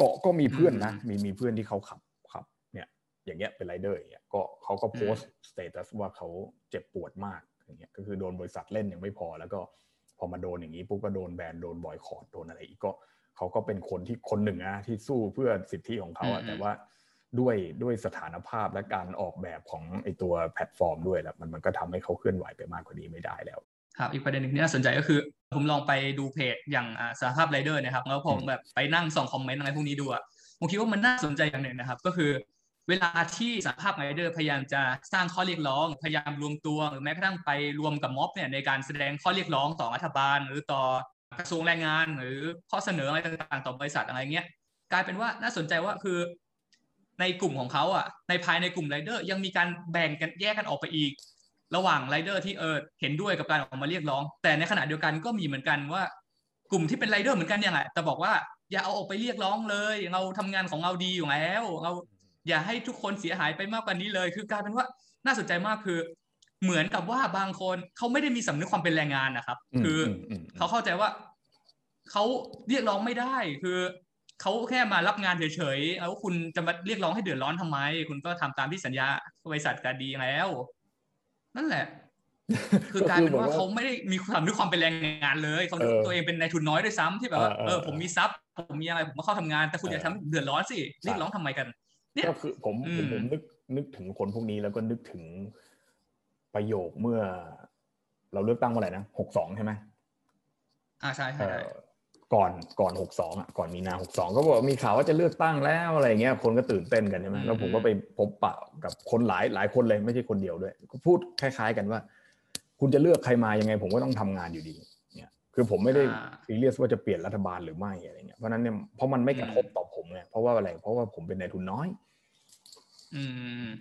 ก็ก็มีเพื่อนนะมีมีเพื่อนที่เขาขับขับ เนี่ย อย่างเงี้ยเป็นไรเดอร์อย่างเงี้ยก็เขาก็โพสต์ status ว่าเขาเจ็บปวดมากอย่างเงี้ยก็คือโดนบริษัทเล่นยังไม่พอ แล้วก็พอมาโดนอย่างนี้ปุ๊บก็โดนแบนโดนบอยคอตโดนอะไรอีกก็เขาก็เป็นคนที่คนหนึ่งนะที่สู้เพื่อสิทธิของเขาอะแต่ว่า ด้วยด้วยสถานภาพและการออกแบบของไอตัวแพลตฟอร์มด้วยแล้วมันมันก็ทำให้เขาเคลื่อนไหวไปมากกว่านี้ไม่ได้แล้วครับอีกประเด็นหนึ่งที่น่าสนใจก็คือ ผมลองไปดูเพจอย่างสหภาพไรเดอร์นะครับแล้วผมแบบไปนั่งส่องคอมเมนต์อะไรพวกนี้ดูอะผมคิดว่ามันน่าสนใจอย่างหนึ่งนะครับ ก็คือเวลาที่สหภาพไรเดอร์พยายามจะสร้างข้อเรียกร้อง พยายามรวมตัวหรือแม้กระทั่งไปรวมกับม็อบเนี่ยในการแสดงข้อเรียกร้องต่อรัฐบาล หรือต่อกระทรวงแรงงาน หรือข้อเสนออะไรต่างๆ ต่อบริษัทอะไรเงี้ยกลายเป็นว่าน่าสนใจว่าคือ ในกลุ่มของเขาอะในภายในกลุ่มไรเดอร์ยังมีการแบ่งกันแยกกันออกไปอีก ระหว่างไรเดอร์ที่เออเห็นด้วยกับการออกมาเรียกร้อง แต่ในขณะเดียวกันก็มีเหมือนกันว่า กลุ่มที่เป็นไรเดอร์เหมือนกันเนี่ยแหละแต่บอกว่าอย่าเอาออกไปเรียกร้องเลยเราทำงานของเราดีอยู่แล้วเราอย่าให้ทุกคนเสียหายไปมากกว่านี้เลย คือกลายเป็นว่าน่าสนใจมากคือ เหมือนกับว่าบางคนเขาไม่ได้มีสำนึกความเป็นแรงงานนะครับ คือเขาเข้าใจว่าเขาเรียกร้องไม่ได้คือ เขาแค่มารับงานเฉยๆแล้วคุณจะมาเรียกร้องให้เดือดร้อนทำไม คุณก็ทำตามที่สัญญาบริษัทการดีแล้ว นั่นแหละ คือการเป็นว่าเขาไม่ได้มีความนึกความเป็นแรงงานเลยเขาตัวเองเป็นนายทุนน้อยด้วยซ้ำที่แบบว่าเออผมมีทรัพย์ผมมีอะไรผมมาเข้าทำงาน แต่คุณอย่าทำเดือดร้อนสิเรียกร้องทำไมกัน เนี่ยก็คือผมผมผมนึกนึกถึงคนพวกนี้แล้วก็นึกถึงประโยคเมื่อ เราเลือกตั้งเมื่อไหร่นะหกสองใช่ไหมอ่าใช่ใช่ ก่อนก่อนหกสองอะก่อนมีนาหกสองก็บอกมีข่าวว่าจะเลือกตั้งแล้วอะไรเงี้ยคนก็ตื่นเต้นกันใช่ไหมแล้วผมก็ไปพบปะกับคนหลายหลายคนเลยไม่ใช่คนเดียวด้วยก็พูดคล้าย ๆ กันว่า คุณจะเลือกใครมายังไง ผมก็ต้องทำงานอยู่ดีเนี่ยคือผมไม่ได้ซีเรียสว่าจะเปลี่ยนรัฐบาลหรือไม่อะไรเงี้ยเพราะนั้นเนี่ยเพราะมันไม่กระทบต่อผมไงเพราะว่าอะไรเพราะว่าผมเป็นนายทุนน้อย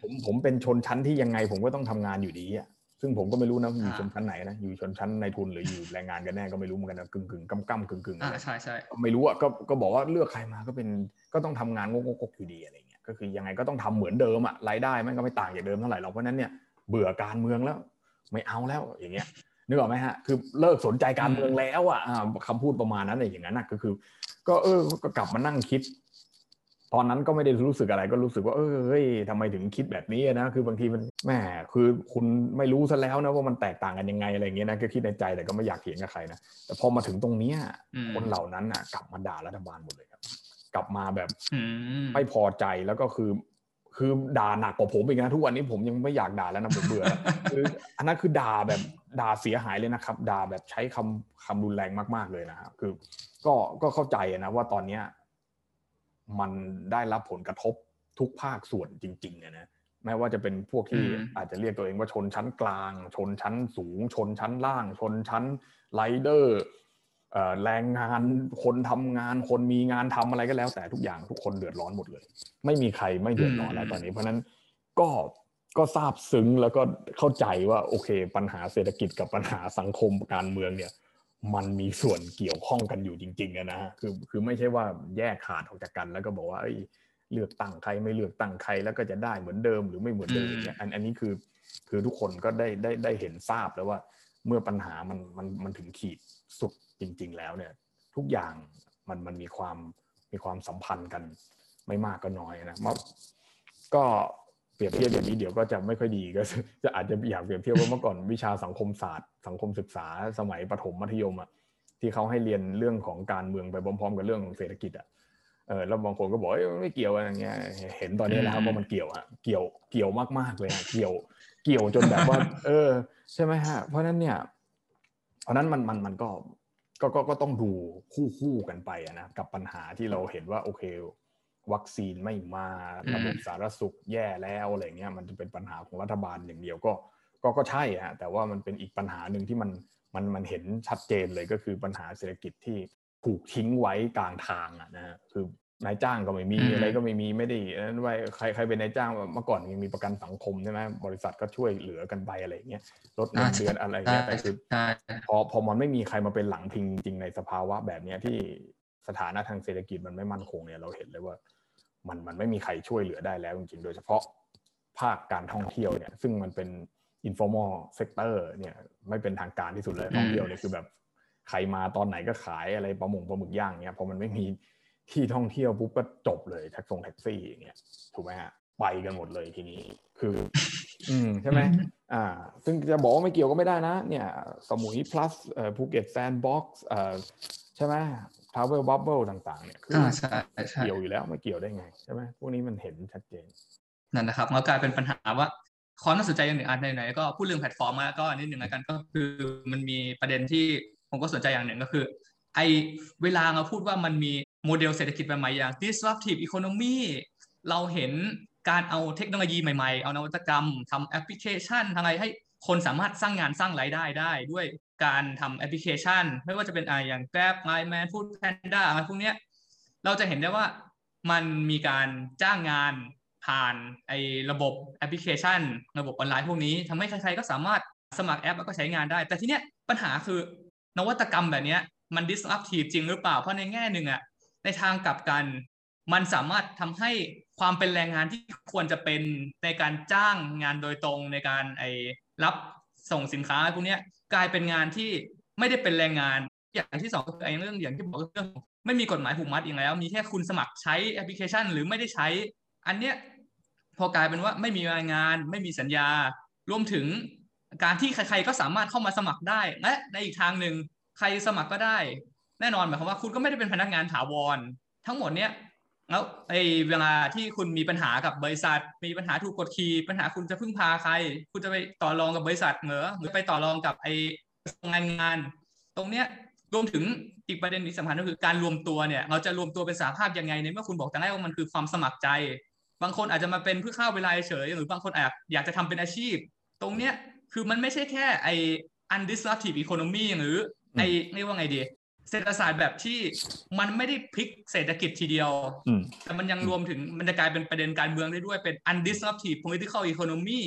ผมผมเป็นชนชั้นที่ยังไง ผมก็ต้องทำงานอยู่ดีอะ ซึ่งผมก็ไม่รู้นะอยู่ชนชั้นไหนนะอยู่ชนชั้นในทุนหรืออยู่แรงงานกันแน่ก็ไม่รู้เหมือนกันนะกึ่งกึ่งกำกำกึ่งกึ่งอ่าใช่ใช่ไม่รู้อะก็ก็บอกว่าเลือกใครมาก็เป็นก็ต้องทำงานงกๆอยู่ดีอะไรเงี้ยก็คือยังไงก็ต้องทำเหมือนเดิมอะรายได้มันก็ไม่ต่างจากเดิมเท่าไหร่หรอกเพราะนั้นเนี่ยเบื่อการเมืองแล้ว ไม่เอาแล้วอย่างเงี้ยนึกออกไหมฮะคือเลิกสนใจการเมืองแล้วอะคำพูดประมาณนั้นอะไรอย่างนั้นนะก็คือ ก็เออก็กลับมานั่งคิด ตอนนั้นก็ไม่ได้รู้สึกอะไรก็รู้สึกว่าเออเฮ้ยทำไมถึงคิดแบบนี้นะคือบางทีมันแม่คือคุณไม่รู้ซะแล้วนะว่ามันแตกต่างกันยังไงอะไรเงี้ยนะก็คิดในใจแต่ก็ไม่อยากเถียงกับใครนะแต่พอมาถึงตรงเนี้ยคนเหล่านั้นอะ กลับมาด่ารัฐบาลหมดเลยครับ กลับมาแบบไม่พอใจแล้วก็คือ คือด่าหนักกว่าผมอีกนะทุกวันนี้ผมยังไม่อยากด่าแล้วนะผมเบื่อคืออันนั้นคือด่าแบบด่าเสียหายเลยนะครับด่าแบบใช้คำคำรุนแรงมากๆเลยนะครับคือ ก็ก็เข้าใจนะว่าตอนเนี้ย มันได้รับผลกระทบทุกภาคส่วนจริงๆนะแม้ว่าจะเป็นพวกที่อาจจะเรียกตัวเองว่าชนชั้นกลาง ชนชั้นสูง ชนชั้นล่าง ชนชั้นไรเดอร์แรงงานคนทำงานคนมีงานทำอะไรก็แล้ว แต่ทุกอย่างทุกคนเดือดร้อนหมดเลย ไม่มีใครไม่เดือดร้อนแล้วตอนนี้ เพราะนั้นก็ก็ทราบซึ้งแล้วก็เข้าใจว่าโอเค ปัญหาเศรษฐกิจกับปัญหาสังคมการเมืองเนี่ย มันมีส่วนเกี่ยวข้องกันอยู่จริงๆนะฮะคือคือไม่ใช่ว่าแยกขาดออกจากกัน แล้วก็บอกว่าเอ้ยเลือกตั้งใครไม่เลือกตั้งใครแล้วก็จะได้เหมือนเดิมหรือไม่เหมือนเดิมเนี่ยอันอันนี้คือคือทุกคนก็ได้ได้ได้เห็นทราบแล้วว่า เมื่อปัญหามันมันมันถึงขีดสุดจริง ๆ แล้วเนี่ย ทุกอย่างมันมันมีความมีความสัมพันธ์กันไม่มากก็น้อยนะก็ เปรียบเทียบอย่างนี้เดี๋ยวก็จะไม่ค่อยดีก็จะอาจจะอยากเปรียบเทียบว่าเมื่อก่อนวิชาสังคมศาสตร์ สังคมศึกษาสมัยประถมมัธยมอะที่เขาให้เรียนเรื่องของการเมืองไปพร้อมๆ กับเรื่องของเศรษฐกิจอะเออแล้วบางคนก็บอกไม่เกี่ยวอะไรเงี้ยเห็นตอนนี้แล้วว่ามันเกี่ยวอะเกี่ยวเกี่ยวมากๆเลยเกี่ยวเกี่ยวจนแบบว่า เออ ใช่ไหมฮะ เพราะนั้นเนี่ยเพราะนั้นมันมันมันก็ก็ก็ก็ต้องดูคู่คู่กันไปนะกับปัญหาที่เราเห็นว่าโอเค วัคซีนไม่มาระบบสารสุขแย่แล้วอะไรเงี้ยมันจะเป็นปัญหาของรัฐบาลอย่างเดียวก็ ก็ก็ใช่ฮะแต่ว่ามันเป็นอีกปัญหาหนึ่งที่มันมันมันเห็นชัดเจนเลยก็คือปัญหาเศรษฐกิจที่ถูกทิ้งไว้กลางทางอะนะฮะคือนายจ้างก็ไม่มีอะไรก็ไม่มีไม่ได้นั้นไว้ใครใครเป็นนายจ้างเมื่อก่อนยังมีประกันสังคมใช่ไหมบริษัทก็ช่วยเหลือกันไปอะไรเงี้ยลดเงินเดือนอะไรเงี้ยแต่คือพอพอมันไม่มีใครมาเป็นหลังพิงจริงในสภาวะแบบเนี้ยที่สถานะทางเศรษฐกิจมันไม่มั่นคงเนี่ยเราเห็นเลยว่า มันมันไม่มีใครช่วยเหลือได้แล้วจริงๆ โดยเฉพาะภาคการท่องเที่ยวเนี่ย ซึ่งมันเป็น informal sector เนี่ยไม่เป็นทางการที่สุดเลยท่องเที่ยวเนี่ยคือแบบใครมาตอนไหนก็ขายอะไรปลาหมงปลาหมึกย่างเนี่ยพอมันไม่มีที่ท่องเที่ยวปุ๊บก็จบเลยแท็กซี่แท็กซี่อย่างเงี้ยถูกไหมฮะไปกันหมดเลยทีนี้คือ อืมใช่ไหมอ่า ซึ่งจะบอกว่าไม่เกี่ยวก็ไม่ได้นะ เนี่ย สมุย plus เอ่อภูเก็ต sandbox เอ่อใช่ไหม travel bubble ต่างๆเนี่ยคือเกี่ยวอยู่แล้วไม่เกี่ยวได้ไงใช่ไหมพวกนี้มันเห็นชัดเจนนั่นนะครับมันกลายเป็นปัญหาว่าความน่าสนใจอย่างหนึ่งอันไหนๆก็พูดเรื่องแพลตฟอร์มมาก็นิดหนึ่งแล้วกันก็คือมันมีประเด็นที่ผมก็สนใจอย่างหนึ่งก็คือ ไอเวลาเราพูดว่ามันมีโมเดลเศรษฐกิจใหม่ๆอย่าง disruptive economy เราเห็นการเอาเทคโนโลยีใหม่ๆ เอานวัตกรรมทำแอปพลิเคชันทำอะไรให้คนสามารถสร้างงานสร้างรายได้ได้ด้วย การทำแอปพลิเคชัน ไม่ว่าจะเป็นอ่าอย่าง Grab Line Man Food Panda อะไรพวกเนี้ยเราจะเห็นได้ว่ามันมีการจ้างงานผ่านไอ้ระบบแอปพลิเคชัน ระบบออนไลน์พวกนี้ทำให้ใครๆก็สามารถสมัครแอปแล้วก็ใช้งานได้ แต่ที่เนี้ยปัญหาคือนวัตกรรมแบบนี้มัน disruptive จริงหรือเปล่า เพราะในแง่หนึ่งอะในทางกลับกัน มันสามารถทำให้ความเป็นแรงงานที่ควรจะเป็นในการจ้างงานโดยตรงในการไอ้รับส่งสินค้าพวกนี้ กลายเป็นงานที่ไม่ได้เป็นแรงงาน อย่างที่สองก็คือไอ้เรื่องอย่างที่บอกเรื่องไม่มีกฎหมายผูกมัดอย่างแล้ว มีแค่คุณสมัครใช้แอปพลิเคชัน หรือไม่ได้ใช้ อันเนี้ยพอกลายเป็นว่าไม่มีรายงาน ไม่มีสัญญา รวมถึงการที่ใครๆก็สามารถเข้ามาสมัครได้และในอีกทางหนึ่งใครสมัครก็ได้ แน่นอนหมายความว่าคุณก็ไม่ได้เป็นพนักงานถาวร ทั้งหมดเนี้ย แล้วไอ้เวลาที่คุณมีปัญหากับบริษัท มีปัญหาถูกกดขี่ปัญหาคุณจะพึ่งพาใคร คุณจะไปต่อรองกับบริษัทเหรอหรือไปต่อรองกับไอ้งานงาน ตรงเนี้ยรวมถึงอีกประเด็นที่สำคัญก็คือการรวมตัวเนี่ยเราจะรวมตัวเป็นสาภาพยังไงในเมื่อคุณบอกแต่แรกว่ามันคือความสมัครใจ บางคนอาจจะมาเป็นเพื่อข้าวเวลาเฉยหรือบางคนอาจอยากจะทำเป็นอาชีพ ตรงเนี้ยคือมันไม่ใช่แค่ไอ้ undisruptive economy หรือไอ้เรียกว่าไงดี เศรษฐศาสตร์แบบที่มันไม่ได้พลิกเศรษฐกิจทีเดียว แต่มันยังรวมถึงมันจะกลายเป็นประเด็นการเมืองได้ด้วยเป็น undisruptive political economy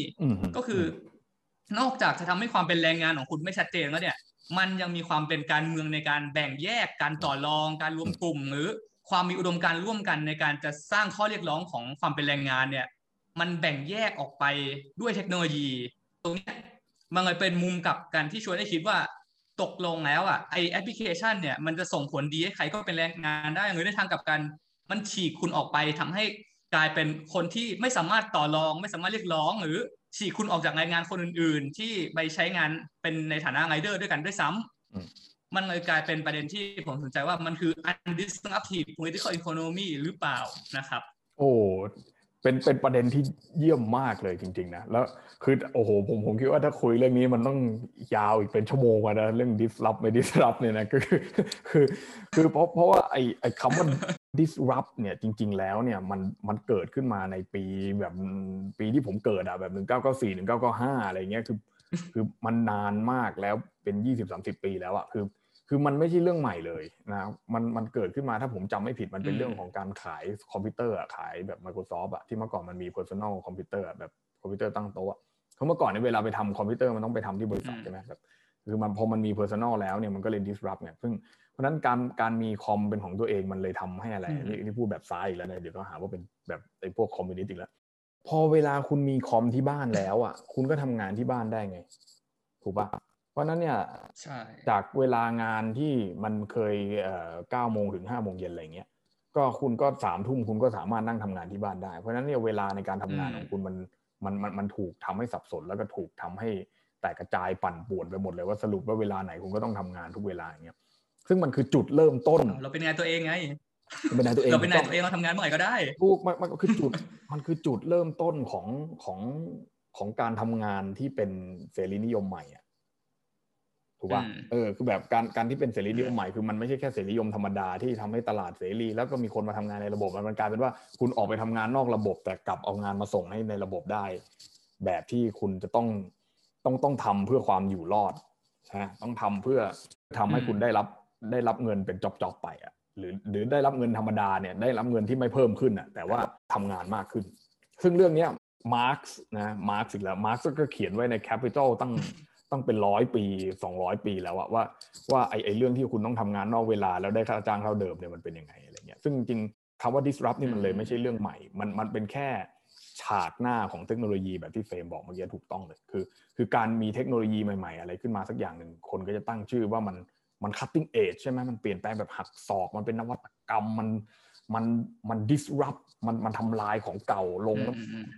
ก็คือนอกจากจะทำให้ความเป็นแรงงานของคุณไม่ชัดเจนแล้วเนี่ย มันยังมีความเป็นการเมืองในการแบ่งแยกการต่อรอง การรวมกลุ่ม หรือความมีอุดมการร่วมกันในการจะสร้างข้อเรียกร้องของความเป็นแรงงานเนี่ย มันแบ่งแยกออกไปด้วยเทคโนโลยี ตรงนี้มันเลยเป็นมุมกับการที่ชวนให้คิดว่า ตกลงแล้วอะไอแอปพลิเคชันเนี่ยมันจะส่งผลดีให้ใครก็เป็นแรงงานได้หรือในทางกับกัน มันฉีกคุณออกไปทำให้กลายเป็นคนที่ไม่สามารถต่อรอง ไม่สามารถเรียกร้อง หรือฉีกคุณออกจากรายงานคนอื่น ๆ ที่ไปใช้งานเป็นในฐานะไรเดอร์ด้วยกันด้วยซ้ำมันเลยกลายเป็นประเด็นที่ผมสนใจว่ามันคือ undisruptive political economy หรือเปล่านะครับ โอ้ เป็นเป็นประเด็นที่เยี่ยมมากเลยจริง ๆ นะ แล้วคือโอ้โหผมผมคิดว่าถ้าคุยเรื่องนี้มันต้องยาวอีกเป็นชั่วโมงนะ เรื่อง disrupt ไม่ disrupt เนี่ยนะก็คือคือคือเพราะเพราะว่าไอไอคำว่า disrupt เนี่ยจริง ๆ แล้วเนี่ยมันมันเกิดขึ้นมาในปีแบบปีที่ผมเกิดอะแบบหนึ่งเก้าเก้าสี่หนึ่งเก้าเก้าห้าอะไรเงี้ยคือ คือมันนานมากแล้วเป็นยี่สิบสามสิบปีแล้วอะคือ คือมันไม่ใช่เรื่องใหม่เลยนะมันมันเกิดขึ้นมาถ้าผมจำไม่ผิดมันเป็นเรื่องของการขายคอมพิวเตอร์ขายแบบ Microsoft อะที่เมื่อก่อนมันมี Personal คอมพิวเตอร์แบบคอมพิวเตอร์ตั้งโต๊ะเขาเมื่อก่อนในเวลาไปทำคอมพิวเตอร์มันต้องไปทำที่บริษัทใช่ไหมแบบคือมันพอมันมี Personal แล้วเนี่ยมันก็เลย disrupt เนี่ยซึ่งเพราะนั้นการการมีคอมเป็นของตัวเองมันเลยทำให้อะไรนี่นี่พูดแบบซ้ายอีกแล้วนะเดี๋ยวก็หาว่าเป็นแบบไอ้พวกคอมมิวนิสต์อีกแล้วพอเวลาคุณมีคอมที่บ้านแล้วอะคุณก็ทำงานที่บ้านได้ไงถูกปะ เพราะนั้นเนี่ยจากเวลางานที่มันเคยเก้าโมงถึงห้าโมงเย็นอะไรเงี้ยก็คุณก็สามทุ่มคุณก็สามารถนั่งทำงานที่บ้านได้ เพราะฉะนั้นเนี่ยเวลาในการทำงานของคุณมันมันมันมันถูกทำให้สับสนแล้วก็ถูกทำให้แตกกระจายปั่นป่วนไปหมดเลยว่าสรุปว่าเวลาไหนคุณก็ต้องทำงานทุกเวลาอย่างเงี้ยซึ่งมันคือจุดเริ่มต้น เราเป็นนายตัวเองไงเป็นนายตัวเองเราเป็นนายตัวเองเราทำงานเมื่อไหร่ก็ได้ถูกมันมันคือจุดมันคือจุดเริ่มต้นของของของการทำงานที่เป็นเสรีนิยมใหม่อะ ถูกป่ะเออคือแบบการการที่เป็นเสรีนิยมใหม่คือมันไม่ใช่แค่เสรีนิยมธรรมดาที่ทำให้ตลาดเสรี แล้วก็มีคนมาทำงานในระบบมันกลายเป็นว่าคุณออกไปทำงานนอกระบบ แต่กลับเอางานมาส่งให้ในระบบได้ แบบที่คุณจะต้องต้องต้องทำเพื่อความอยู่รอดนะต้องทำเพื่อทำให้คุณได้รับได้รับเงินเป็นจ็อบๆไปอะหรือหรือได้รับเงินธรรมดาเนี่ยได้รับเงินที่ไม่เพิ่มขึ้นอะแต่ว่าทำงานมากขึ้น ซึ่งเรื่องเนี้ยมาร์กส์นะมาร์กส์อีกแล้วมาร์กส์ก็เขียนไว้ใน Capital ตั้ง ต้องเป็นร้อยปีสองร้อยปีแล้วอะว่าว่าไอไอเรื่องที่คุณต้องทำงานนอกเวลาแล้วได้ค่าจ้างเท่าเดิมเนี่ยมันเป็นยังไงอะไรเงี้ยซึ่งจริงคำว่า disrupt นี่มันเลยไม่ใช่เรื่องใหม่ มันมันเป็นแค่ฉากหน้าของเทคโนโลยีแบบที่เฟรมบอกเมื่อกี้ถูกต้องเลยคือ คือการมีเทคโนโลยีใหม่ๆ อะไรขึ้นมาสักอย่างหนึ่งคนก็จะตั้งชื่อว่ามันมัน cutting edge ใช่ไหมมันเปลี่ยนแปลงแบบหักศอกมันเป็นนวัตกรรมมันมันมัน disrupt มันมันทำลายของเก่าลง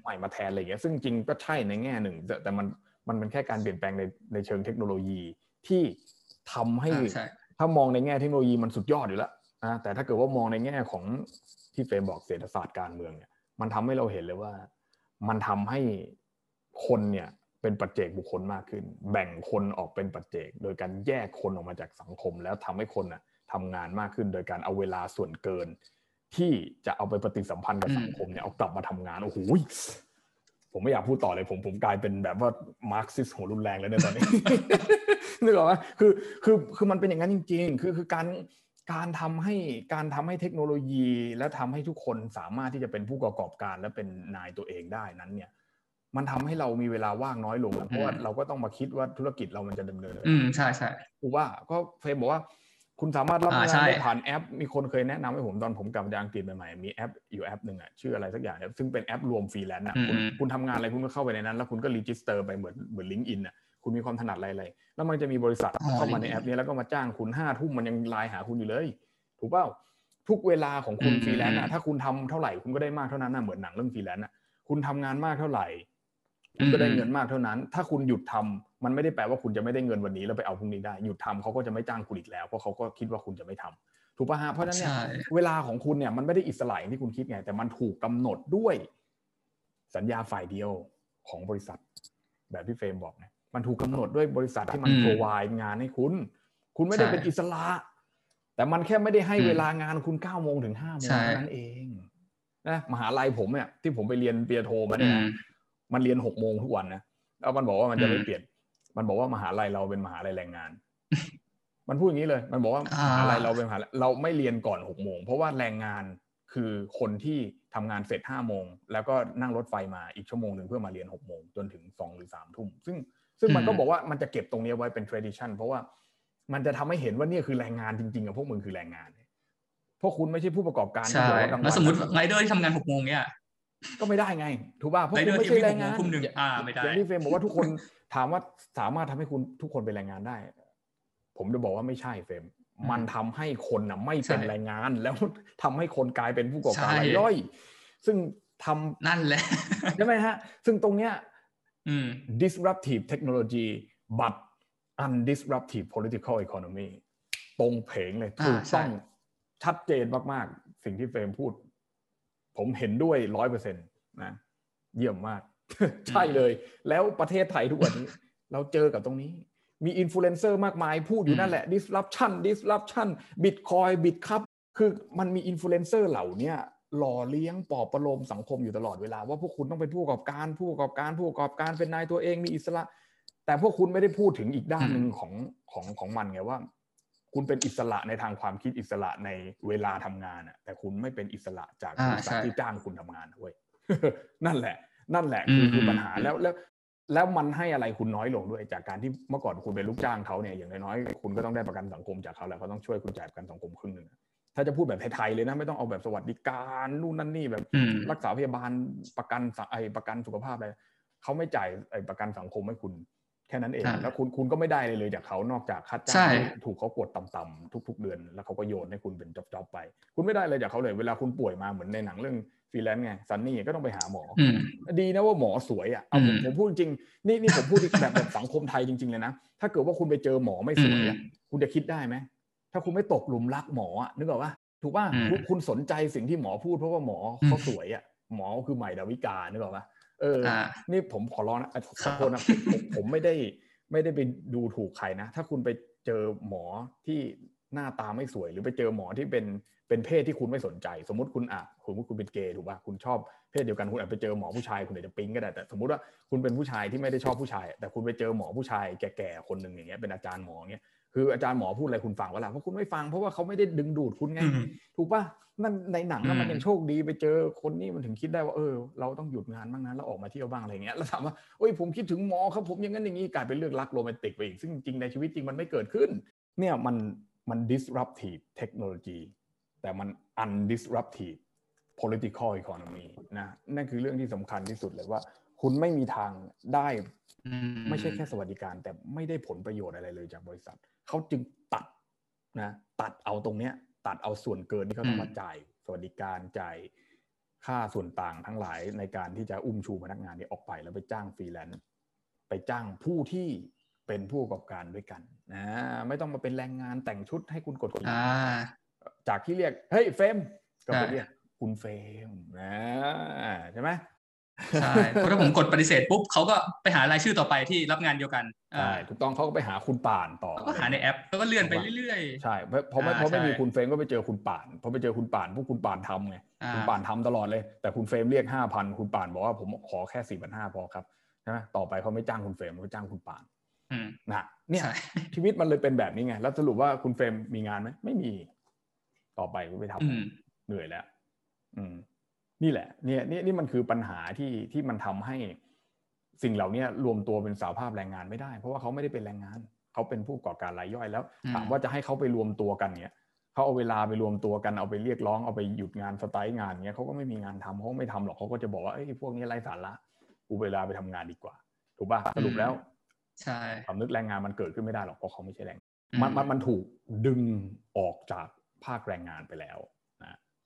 ใหม่มาแทนอะไรเงี้ยซึ่งจริงก็ใช่ในแง่หนึ่ง แต่แต่มัน มันเป็นแค่การเปลี่ยนแปลงในในเชิงเทคโนโลยีที่ทำให้ถ้ามองในแง่เทคโนโลยีมันสุดยอดอยู่แล้วนะแต่ถ้าเกิดว่ามองในแง่ของที่เฟรมบอกเศรษฐศาสตร์การเมืองเนี่ยมันทำให้เราเห็นเลยว่า มันทำให้คนเนี่ยเป็นปัจเจกบุคคลมากขึ้น แบ่งคนออกเป็นปัจเจก โดยการแยกคนออกมาจากสังคม แล้วทำให้คนน่ะทำงานมากขึ้น โดยการเอาเวลาส่วนเกิน ที่จะเอาไปปฏิสัมพันธ์กับสังคมเนี่ยเอากลับมาทำงานโอ้โห ผมไม่อยากพูดต่อเลยผมผมกลายเป็นแบบว่ามาร์กซิสหัวรุนแรงแล้วเนี่ยตอนนี้นึกออกไหมคือคือคือมันเป็นอย่างนั้นจริง ๆ คือคือการการทำให้การทำให้เทคโนโลยี และทำให้ทุกคนสามารถที่จะเป็นผู้ประกอบการและเป็นนายตัวเองได้นั้นเนี่ย มันทำให้เรามีเวลาว่างน้อยลงเพราะว่าเราก็ต้องมาคิดว่าธุรกิจเรามันจะดำเนินอืมใช่ใช่ถูกว่าก็เฟย์บอกว่า คุณสามารถรับงานได้ผ่านแอป มีคนเคยแนะนำให้ผมตอนผมกลับมาจากอังกฤษใหม่ๆมีแอปอยู่แอปหนึ่งอะชื่ออะไรสักอย่างเนี่ยซึ่งเป็นแอปรวมฟรีแลนซ์อะคุณคุณทำงานอะไรคุณก็เข้าไปในนั้น แล้วคุณก็ register ไปเหมือนเหมือน LinkedIn อะคุณมีความถนัดอะไรๆแล้วมันจะมีบริษัทเข้ามาในแอปนี้แล้วก็มาจ้างคุณห้าทุ่มมันยังไลน์หาคุณอยู่เลย ถูกเปล่าทุกเวลาของคุณฟรีแลนซ์อะถ้าคุณทำเท่าไหร่คุณก็ได้มากเท่านั้นนะเหมือนหนังเรื่องฟรีแลนซ์อะคุณทำงานมากเท่าไหร่คุณก็ได้เงินมากเท่านั้น ถ้าคุณหยุดทำ มันไม่ได้แปลว่าคุณจะไม่ได้เงินวันนี้แล้วไปเอาพรุ่งนี้ได้หยุดทำเขาก็จะไม่จ้างคุณอีกแล้วเพราะเขาก็คิดว่าคุณจะไม่ทำถูกป่ะฮะเพราะฉะนั้นเนี่ยเวลาของคุณเนี่ยมันไม่ได้อิสระอย่างที่คุณคิดไง แต่มันถูกกาหนดด้วย สัญญาฝ่ายเดียวของบริษัท แบบที่เฟรมบอกเนี่ยมันถูกกาหนดด้วยบริษัทที่มันโปรไวงานให้คุณ คุณไม่ได้เป็นอิสระ แต่มันแค่ไม่ได้ให้เวลางานคุณเก้าโมงถึงห้าโมงนั้นเองนะมหาลัยผมเนี่ยที่ผมไปเรียนเปียโทมาเนี่ยมันเรียนหกโมงทุกวันนะแล้วมันบอกว่ามันจะไม่เปลี่ยน มันบอกว่ามหาลัยเราเป็นมหาลัยแรงงาน มันพูดอย่างนี้เลย มันบอกว่ามหาลัยเราเป็นมหาลัยเราไม่เรียนก่อนหกโมงเพราะว่าแรงงานคือคนที่ทำงานเสร็จห้าโมงแล้วก็นั่งรถไฟมาอีกชั่วโมงหนึ่งเพื่อมาเรียนหกโมงจนถึงสองหรือสามทุ่มซึ่งซึ่งมันก็บอกว่ามันจะเก็บตรงนี้ไว้เป็น tradition เพราะว่ามันจะทำให้เห็นว่านี่คือแรงงานจริงๆกับพวกมึงคือแรงงานพวกคุณไม่ใช่ผู้ประกอบการใช่แล้วสมมติไรเดอร์ที่ทำงานหกโมงเนี่ยก็ไม่ได้ไง ถูกป่ะเพราะคุณไม่ใช่แรงงานหนึ่งอ่าไม่ได้อย่างที่เฟรมบอกว่าทุกคน ถามว่าสามารถทำให้คุณทุกคนเป็นแรงงานได้ ผมจะบอกว่าไม่ใช่เฟรมมันทำให้คนน่ะไม่เป็นแรงงาน แล้วทำให้คนกลายเป็นผู้ประกอบการรายย่อย ซึ่งทำนั่นแหละใช่ไหมฮะ ซึ่งตรงเนี้ย disruptive technology but undisruptive political economy ตรงเผงเลยถูกต้องชัดเจนมาก ๆ สิ่งที่เฟรมพูด ผมเห็นด้วยร้อยเปอร์เซ็นต์นะ เยี่ยมมาก ใช่เลย แล้วประเทศไทยทุกวันนี้ เราเจอกับตรงนี้ มีอินฟลูเอนเซอร์มากมายพูดอยู่นั่นแหละ disruption disruption bitcoin bit ครับคือมันมีอินฟลูเอนเซอร์เหล่านี้หล่อเลี้ยงปลอบประโลมสังคมอยู่ตลอดเวลา ว่าพวกคุณต้องเป็นผู้ประกอบการผู้ประกอบการผู้ประกอบการเป็นนายตัวเองมีอิสระ แต่พวกคุณไม่ได้พูดถึงอีกด้านหนึ่งของของของมันไงว่า คุณเป็นอิสระในทางความคิดอิสระในเวลาทำงานอะแต่คุณไม่เป็นอิสระจากบริษัทที่จ้างคุณทำงานเว้ยนั่นแหละ นั่นแหละคือคือปัญหาแล้วแล้วแล้วมันให้อะไรคุณน้อยลงด้วย จากการที่เมื่อก่อนคุณเป็นลูกจ้างเขาเนี่ยอย่างน้อยๆคุณก็ต้องได้ประกันสังคมจากเขาแหละเขาต้องช่วยคุณจ่ายประกันสังคมครึ่งหนึ่งถ้าจะพูดแบบไทยๆเลยนะ ไม่ต้องเอาแบบสวัสดิการนู่นนั่นนี่แบบรักษาพยาบาลประกันไอประกันสุขภาพอะไรเขาไม่จ่ายไอประกันสังคมให้คุณแค่นั้นเอง แล้วคุณคุณก็ไม่ได้เลยเลยจากเขานอกจากค่าจ้างถูกเขากดต่ำๆทุก ๆ เดือน แล้วเขาก็โยนให้คุณเป็นจ็อบๆไป คุณไม่ได้เลยจากเขาเลย เวลาคุณป่วยมาเหมือนในหนังเรื่อง ฟรีแลนซ์ไงซันนี่ก็ต้องไปหาหมอดีนะว่าหมอสวยอะเอาผมผมพูดจริงนี่นี่ผมพูดแบบแบบสังคมไทยจริง ๆ เลยนะ ถ้าเกิดว่าคุณไปเจอหมอไม่สวยอะคุณจะคิดได้ไหมถ้าคุณไม่ตกหลุมรักหมออะนึกออกปะถูกป่ะคุณสนใจสิ่งที่หมอพูดเพราะว่าหมอเขาสวยอะหมอคือใหม่ดาวิกานึกออกปะเออ นี่ผมขอร้องนะขอโทษนะผมไม่ได้ไม่ได้ไปดูถูกใครนะ ถ้าคุณไปเจอหมอที่ หน้าตาไม่สวยหรือไปเจอหมอที่เป็นเป็นเพศที่คุณไม่สนใจ สมมติคุณอะสมมติคุณเป็นเกย์ถูกป่ะคุณชอบเพศเดียวกันคุณอาจไปเจอหมอผู้ชายคุณอาจจะปิ๊งก็ได้แต่สมมติว่าคุณเป็นผู้ชายที่ไม่ได้ชอบผู้ชาย แต่คุณไปเจอหมอผู้ชายแก่ๆคนหนึ่งอย่างเงี้ยเป็นอาจารย์หมอเงี้ยคืออาจารย์หมอพูดอะไรคุณฟังวะล่ะเพราะคุณไม่ฟังเพราะว่าเขาไม่ได้ดึงดูดคุณไงถูกป่ะนั่นในหนังนั้นมันยังโชคดีไปเจอคนนี้มันถึงคิดได้ว่าเออ เราต้องหยุดงานบ้างนะแล้วออกมาเที่ยวบ้างอะไรเงี้ยแล้วถามว่าโอ้ยผมคิดถึงหมอครับผมอย่างนั้นอย่างนี้กลายเป็นเรื่องรักโรแมนติกไปอีกซึ่งจริงในชีวิตจริงมันไม่เกิดขึ้นเนี่ยมัน มัน disruptive technology แต่มัน undisruptive political economy นะนั่นคือเรื่องที่สำคัญที่สุดเลยว่า คุณไม่มีทางได้ ไม่ใช่แค่สวัสดิการ แต่ไม่ได้ผลประโยชน์อะไรเลยจากบริษัท เขาจึงตัดนะตัดเอาตรงเนี้ย ตัดเอาส่วนเกินที่เขาต้องมาจ่าย สวัสดิการจ่ายค่าส่วนต่างทั้งหลายในการที่จะอุ้มชูพนักงานนี้ออกไปแล้วไปจ้างฟรีแลนซ์ไปจ้างผู้ที่ เป็นผู้ประกอบการด้วยกันนะไม่ต้องมาเป็นแรงงานแต่งชุดให้คุณกดกดจากที่เรียกเฮ้ยเฟมก็ไปเรียกคุณเฟรมนะใช่ไหมใช่เพราะถ้าผมกดปฏิเสธปุ๊บเขาก็ไปหารายชื่อต่อไปที่รับงานเดียวกันใช่ถูกต้องเขาก็ไปหาคุณป่านต่อก็หาในแอปแล้วก็เลื่อนไปเรื่อยๆใช่เพราะไม่เพราะไม่มีคุณเฟรมก็ไปเจอคุณป่านพอไปเจอคุณป่านพวกคุณป่านทำไงคุณป่านทำตลอดเลย แต่คุณเฟรมเรียกห้าพันคุณป่านบอกว่าผมขอแค่สี่พันห้าพอครับใช่ไหมต่อไปเขาไม่จ้างคุณเฟรมเขาจ้างคุณป่าน นะเนี่ยชีวิตมันเลยเป็นแบบนี้ไง แล้วสรุปว่าคุณเฟรมมีงานไหมไม่มี ต่อไปก็ไปทำเหนื่อยแล้ว อืม นี่แหละ เนี่ยนี่นี่มันคือปัญหาที่ที่มันทำให้สิ่งเหล่านี้รวมตัวเป็นสาภาพแรงงานไม่ได้ เพราะว่าเขาไม่ได้เป็นแรงงานเขาเป็นผู้ก่อการรายย่อยแล้ว ถามว่าจะให้เขาไปรวมตัวกันเนี่ยเขาเอาเวลาไปรวมตัวกันเอาไปเรียกร้องเอาไปหยุดงานสไตล์งานเงี้ยเขาก็ไม่มีงานทำเขาไม่ทำหรอกเขาก็จะบอกว่าไอ้พวกนี้ไร้สาระกูเวลาไปทำงานดีกว่า ถูกป่ะสรุปแล้ว ใช่ความนึกแรงงานมันเกิดขึ้นไม่ได้หรอกเพราะเขาไม่ใช่แรงมันมันมันถูกดึงออกจากภาคแรงงานไปแล้ว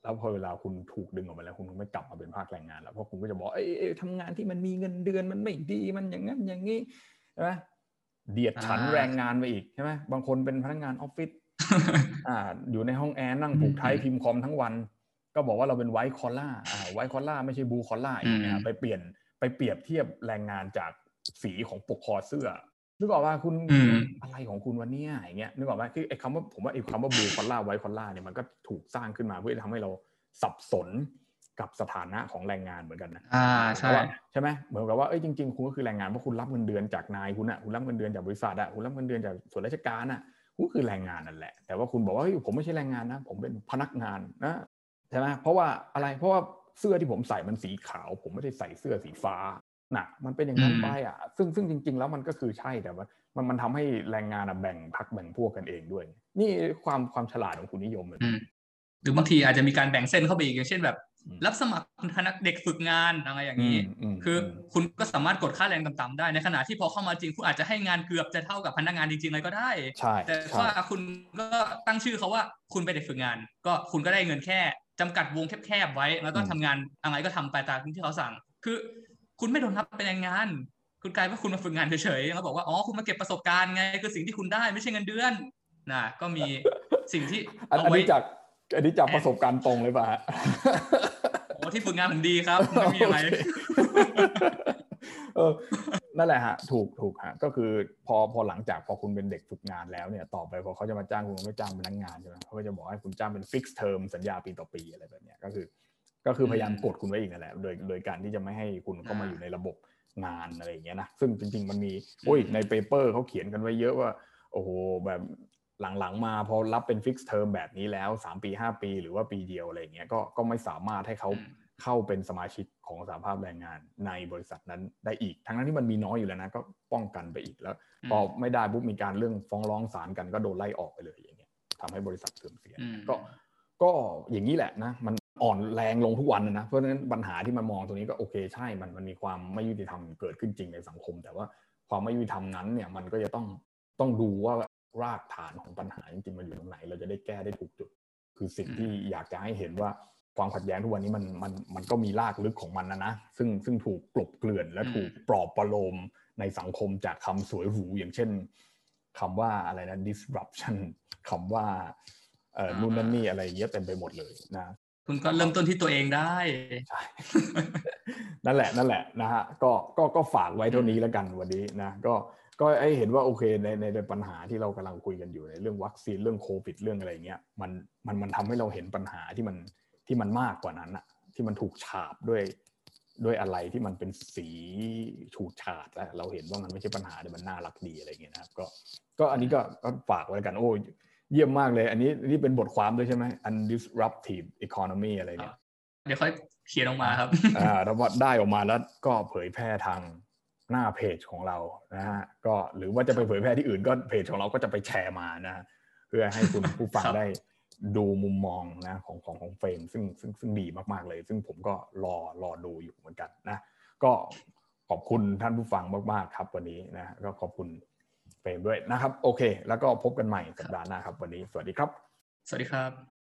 แล้วพอเวลาคุณถูกดึงออกมาแล้วคุณไม่กลับมาเป็นภาคแรงงานแล้วเพราะคุณก็จะบอกเอ้ยทำงานที่มันมีเงินเดือนมันไม่ดีมันอย่างนั้นอย่างนี้ใช่ไหมเดียดฉันท์แรงงานไปอีกใช่ไหมบางคนเป็นพนักงานออฟฟิศอ่า อยู่ในห้องแอร์นั่งผูกไทพิมพ์คอมทั้งวัน ก็บอกว่าเราเป็น white collar อ่า white collar ไม่ใช่ blue collar อีกนะไปเปลี่ยนไปเปรียบเทียบแรงงานจาก สีของปกคอเสื้อนึกออกว่าคุณอะไรของคุณวันนี้อย่างเงี้ยนึกออกว่าคือไอ้คำว่าผมว่าไอ้คำว่าบูคอลล่าไวคอลล่าเนี่ยมันก็ถูกสร้างขึ้นมาเพื่อทำให้เราสับสนกับสถานะของแรงงานเหมือนกันนะอ่าใช่ใช่ไหมเหมือนกับว่าเอ้ยจริงๆคุณก็คือแรงงานเพราะคุณรับเงินเดือนจากนายคุณอะคุณรับเงินเดือนจากบริษัทอะคุณรับเงินเดือนจากส่วนราชการอะคุณคือแรงงานนั่นแหละ แต่ว่าคุณบอกว่าเฮ้ยผมไม่ใช่แรงงานนะ ผมเป็นพนักงานนะใช่ไหมเพราะว่าอะไรเพราะว่าเสื้อที่ผมใส่มันสีขาว ผมไม่ได้ใส่เสื้อสีฟ้า น่ะมันเป็นอย่างนั้นไปอะ ซึ่งซึ่งจริง ๆ แล้วมันก็คือใช่แต่ว่ามันมันทำให้แรงงานแบ่งพักแบ่งพวกกันเองด้วย นี่ความความฉลาดของคุณนิยมเลยหรือบางทีอาจจะมีการแบ่งเส้นเข้าไปอีกอย่างเช่นแบบ รับสมัครคณะเด็กฝึกงานอะไรอย่างนี้ คือคุณก็สามารถกดค่าแรงต่ำๆได้ในขณะที่พอเข้ามาจริงคุณอาจจะให้งานเกือบจะเท่ากับพนักงานจริงๆเลยก็ได้แต่ว่าคุณก็ตั้งชื่อเขาว่าคุณเป็นเด็กฝึกงาน ก็คุณก็ได้เงินแค่จำกัดวงแคบๆไว้ แล้วก็ทำงานอะไรก็ทำไปตามที่เขาสั่ง คือ คุณไม่โดนรับเป็นแรงงาน คุณกลายว่าคุณมาฝึกงานเฉยๆแล้วบอกว่าอ๋อคุณมาเก็บประสบการณ์ไงคือสิ่งที่คุณได้ไม่ใช่เงินเดือนนะก็มีสิ่งที่อันนี้จากอันนี้จากประสบการณ์ตรงเลยป่ะโอ้ที่ฝึกงานผมดีครับไม่มีอะไรเออนั่นแหละฮะถูกถูกฮะก็คือพอพอหลังจากพอคุณเป็นเด็กฝึกงานแล้วเนี่ยต่อไปพอเขาจะมาจ้างคุณไม่จ้างพนักงานใช่ไหมเขาก็จะบอกให้คุณจ้างเป็น fixed term สัญญาปีต่อปีอะไรแบบนี้ก็คือ ก็คือพยายามกดคุณไว้อีกนั่นแหละโดยโดยการที่จะไม่ให้คุณเข้ามาอยู่ในระบบงานอะไรอย่างเงี้ยนะซึ่งจริงๆมันมีโอ้ยใน paper เขาเขียนกันไว้เยอะว่า โอ้โหแบบหลังๆมาพอรับเป็น fixed term แบบนี้แล้ว 3 ปี 5 ปี หรือว่าปีเดียวอะไรเงี้ยก็ก็ไม่สามารถให้เขาเข้าเป็นสมาชิกของสหภาพแรงงานในบริษัทนั้นได้อีก ทั้งนั้นที่มันมีน้อยอยู่แล้วนะก็ป้องกันไปอีกแล้วพอไม่ได้ปุ๊บมีการเรื่องฟ้องร้องศาลกันก็โดนไล่ออกไปเลยอย่างเงี้ยทำให้บริษัทเสื่อมเสียก็ก็อย่างนี้แหละนะมัน อ่อนแรงลงทุกวันนะ เพราะฉะนั้นปัญหาที่มันมองตรงนี้ก็โอเคใช่ มันมันมีความไม่ยุติธรรมเกิดขึ้นจริงในสังคม แต่ว่าความไม่ยุติธรรมนั้นเนี่ยมันก็จะต้องต้องดูว่ารากฐานของปัญหาจริงๆมันอยู่ตรงไหน เราจะได้แก้ได้ถูกจุด คือสิ่งที่อยากจะให้เห็นว่าความขัดแย้งทุกวันนี้มันมันมันก็มีรากลึกของมันนะนะซึ่งซึ่งถูกกลบเกลื่อนและถูกปลอบประโลมในสังคมจากคำสวยหรูอย่างเช่นคำว่าอะไรนะ disruption คำว่าเอ่อนู่นนั่นนี่อะไรเยอะเต็มไปหมดเลยนะ คุณก็เริ่มต้นที่ตัวเองได้ใช่นั่นแหละนั่นแหละนะฮะก็ก็ก็ฝากไว้เท่านี้แล้วกันวันนี้นะก็ก็ไอเห็นว่าโอเคในในปัญหาที่เรากำลังคุยกันอยู่ในเรื่องวัคซีนเรื่องโควิดเรื่องอะไรเงี้ยมันมันมันทำให้เราเห็นปัญหาที่มันที่มันมากกว่านั้นอะที่มันถูกฉาบด้วยด้วยอะไรที่มันเป็นสีฉูดฉาดแล้วเราเห็นว่ามันไม่ใช่ปัญหาแต่มันน่ารักดีอะไรเงี้ยนะครับ ก็ก็อันนี้ก็ฝากไว้กันโอ้ เยี่ยมมากเลย อันนี้นี่เป็นบทความด้วยใช่ไหม undisruptive economy อะไรเนี่ย เดี๋ยวค่อยเขียนออกมาครับ อ่าแล้วได้ออกมาแล้วก็เผยแพร่ทางหน้าเพจของเรานะฮะก็หรือว่าจะไปเผยแพร่ที่อื่นก็เพจของเราก็จะไปแชร์มานะ เพื่อให้คุณผู้ฟังได้ดูมุมมองนะของของของเฟรมซึ่งซึ่งซึ่งดีมากๆเลย ซึ่งผมก็รอรอดูอยู่เหมือนกันนะ ก็ขอบคุณท่านผู้ฟังมากๆครับวันนี้นะก็ขอบคุณ เฟรมด้วยนะครับ โอเค แล้วก็พบกันใหม่สัปดาห์หน้าครับ วันนี้สวัสดีครับ สวัสดีครับ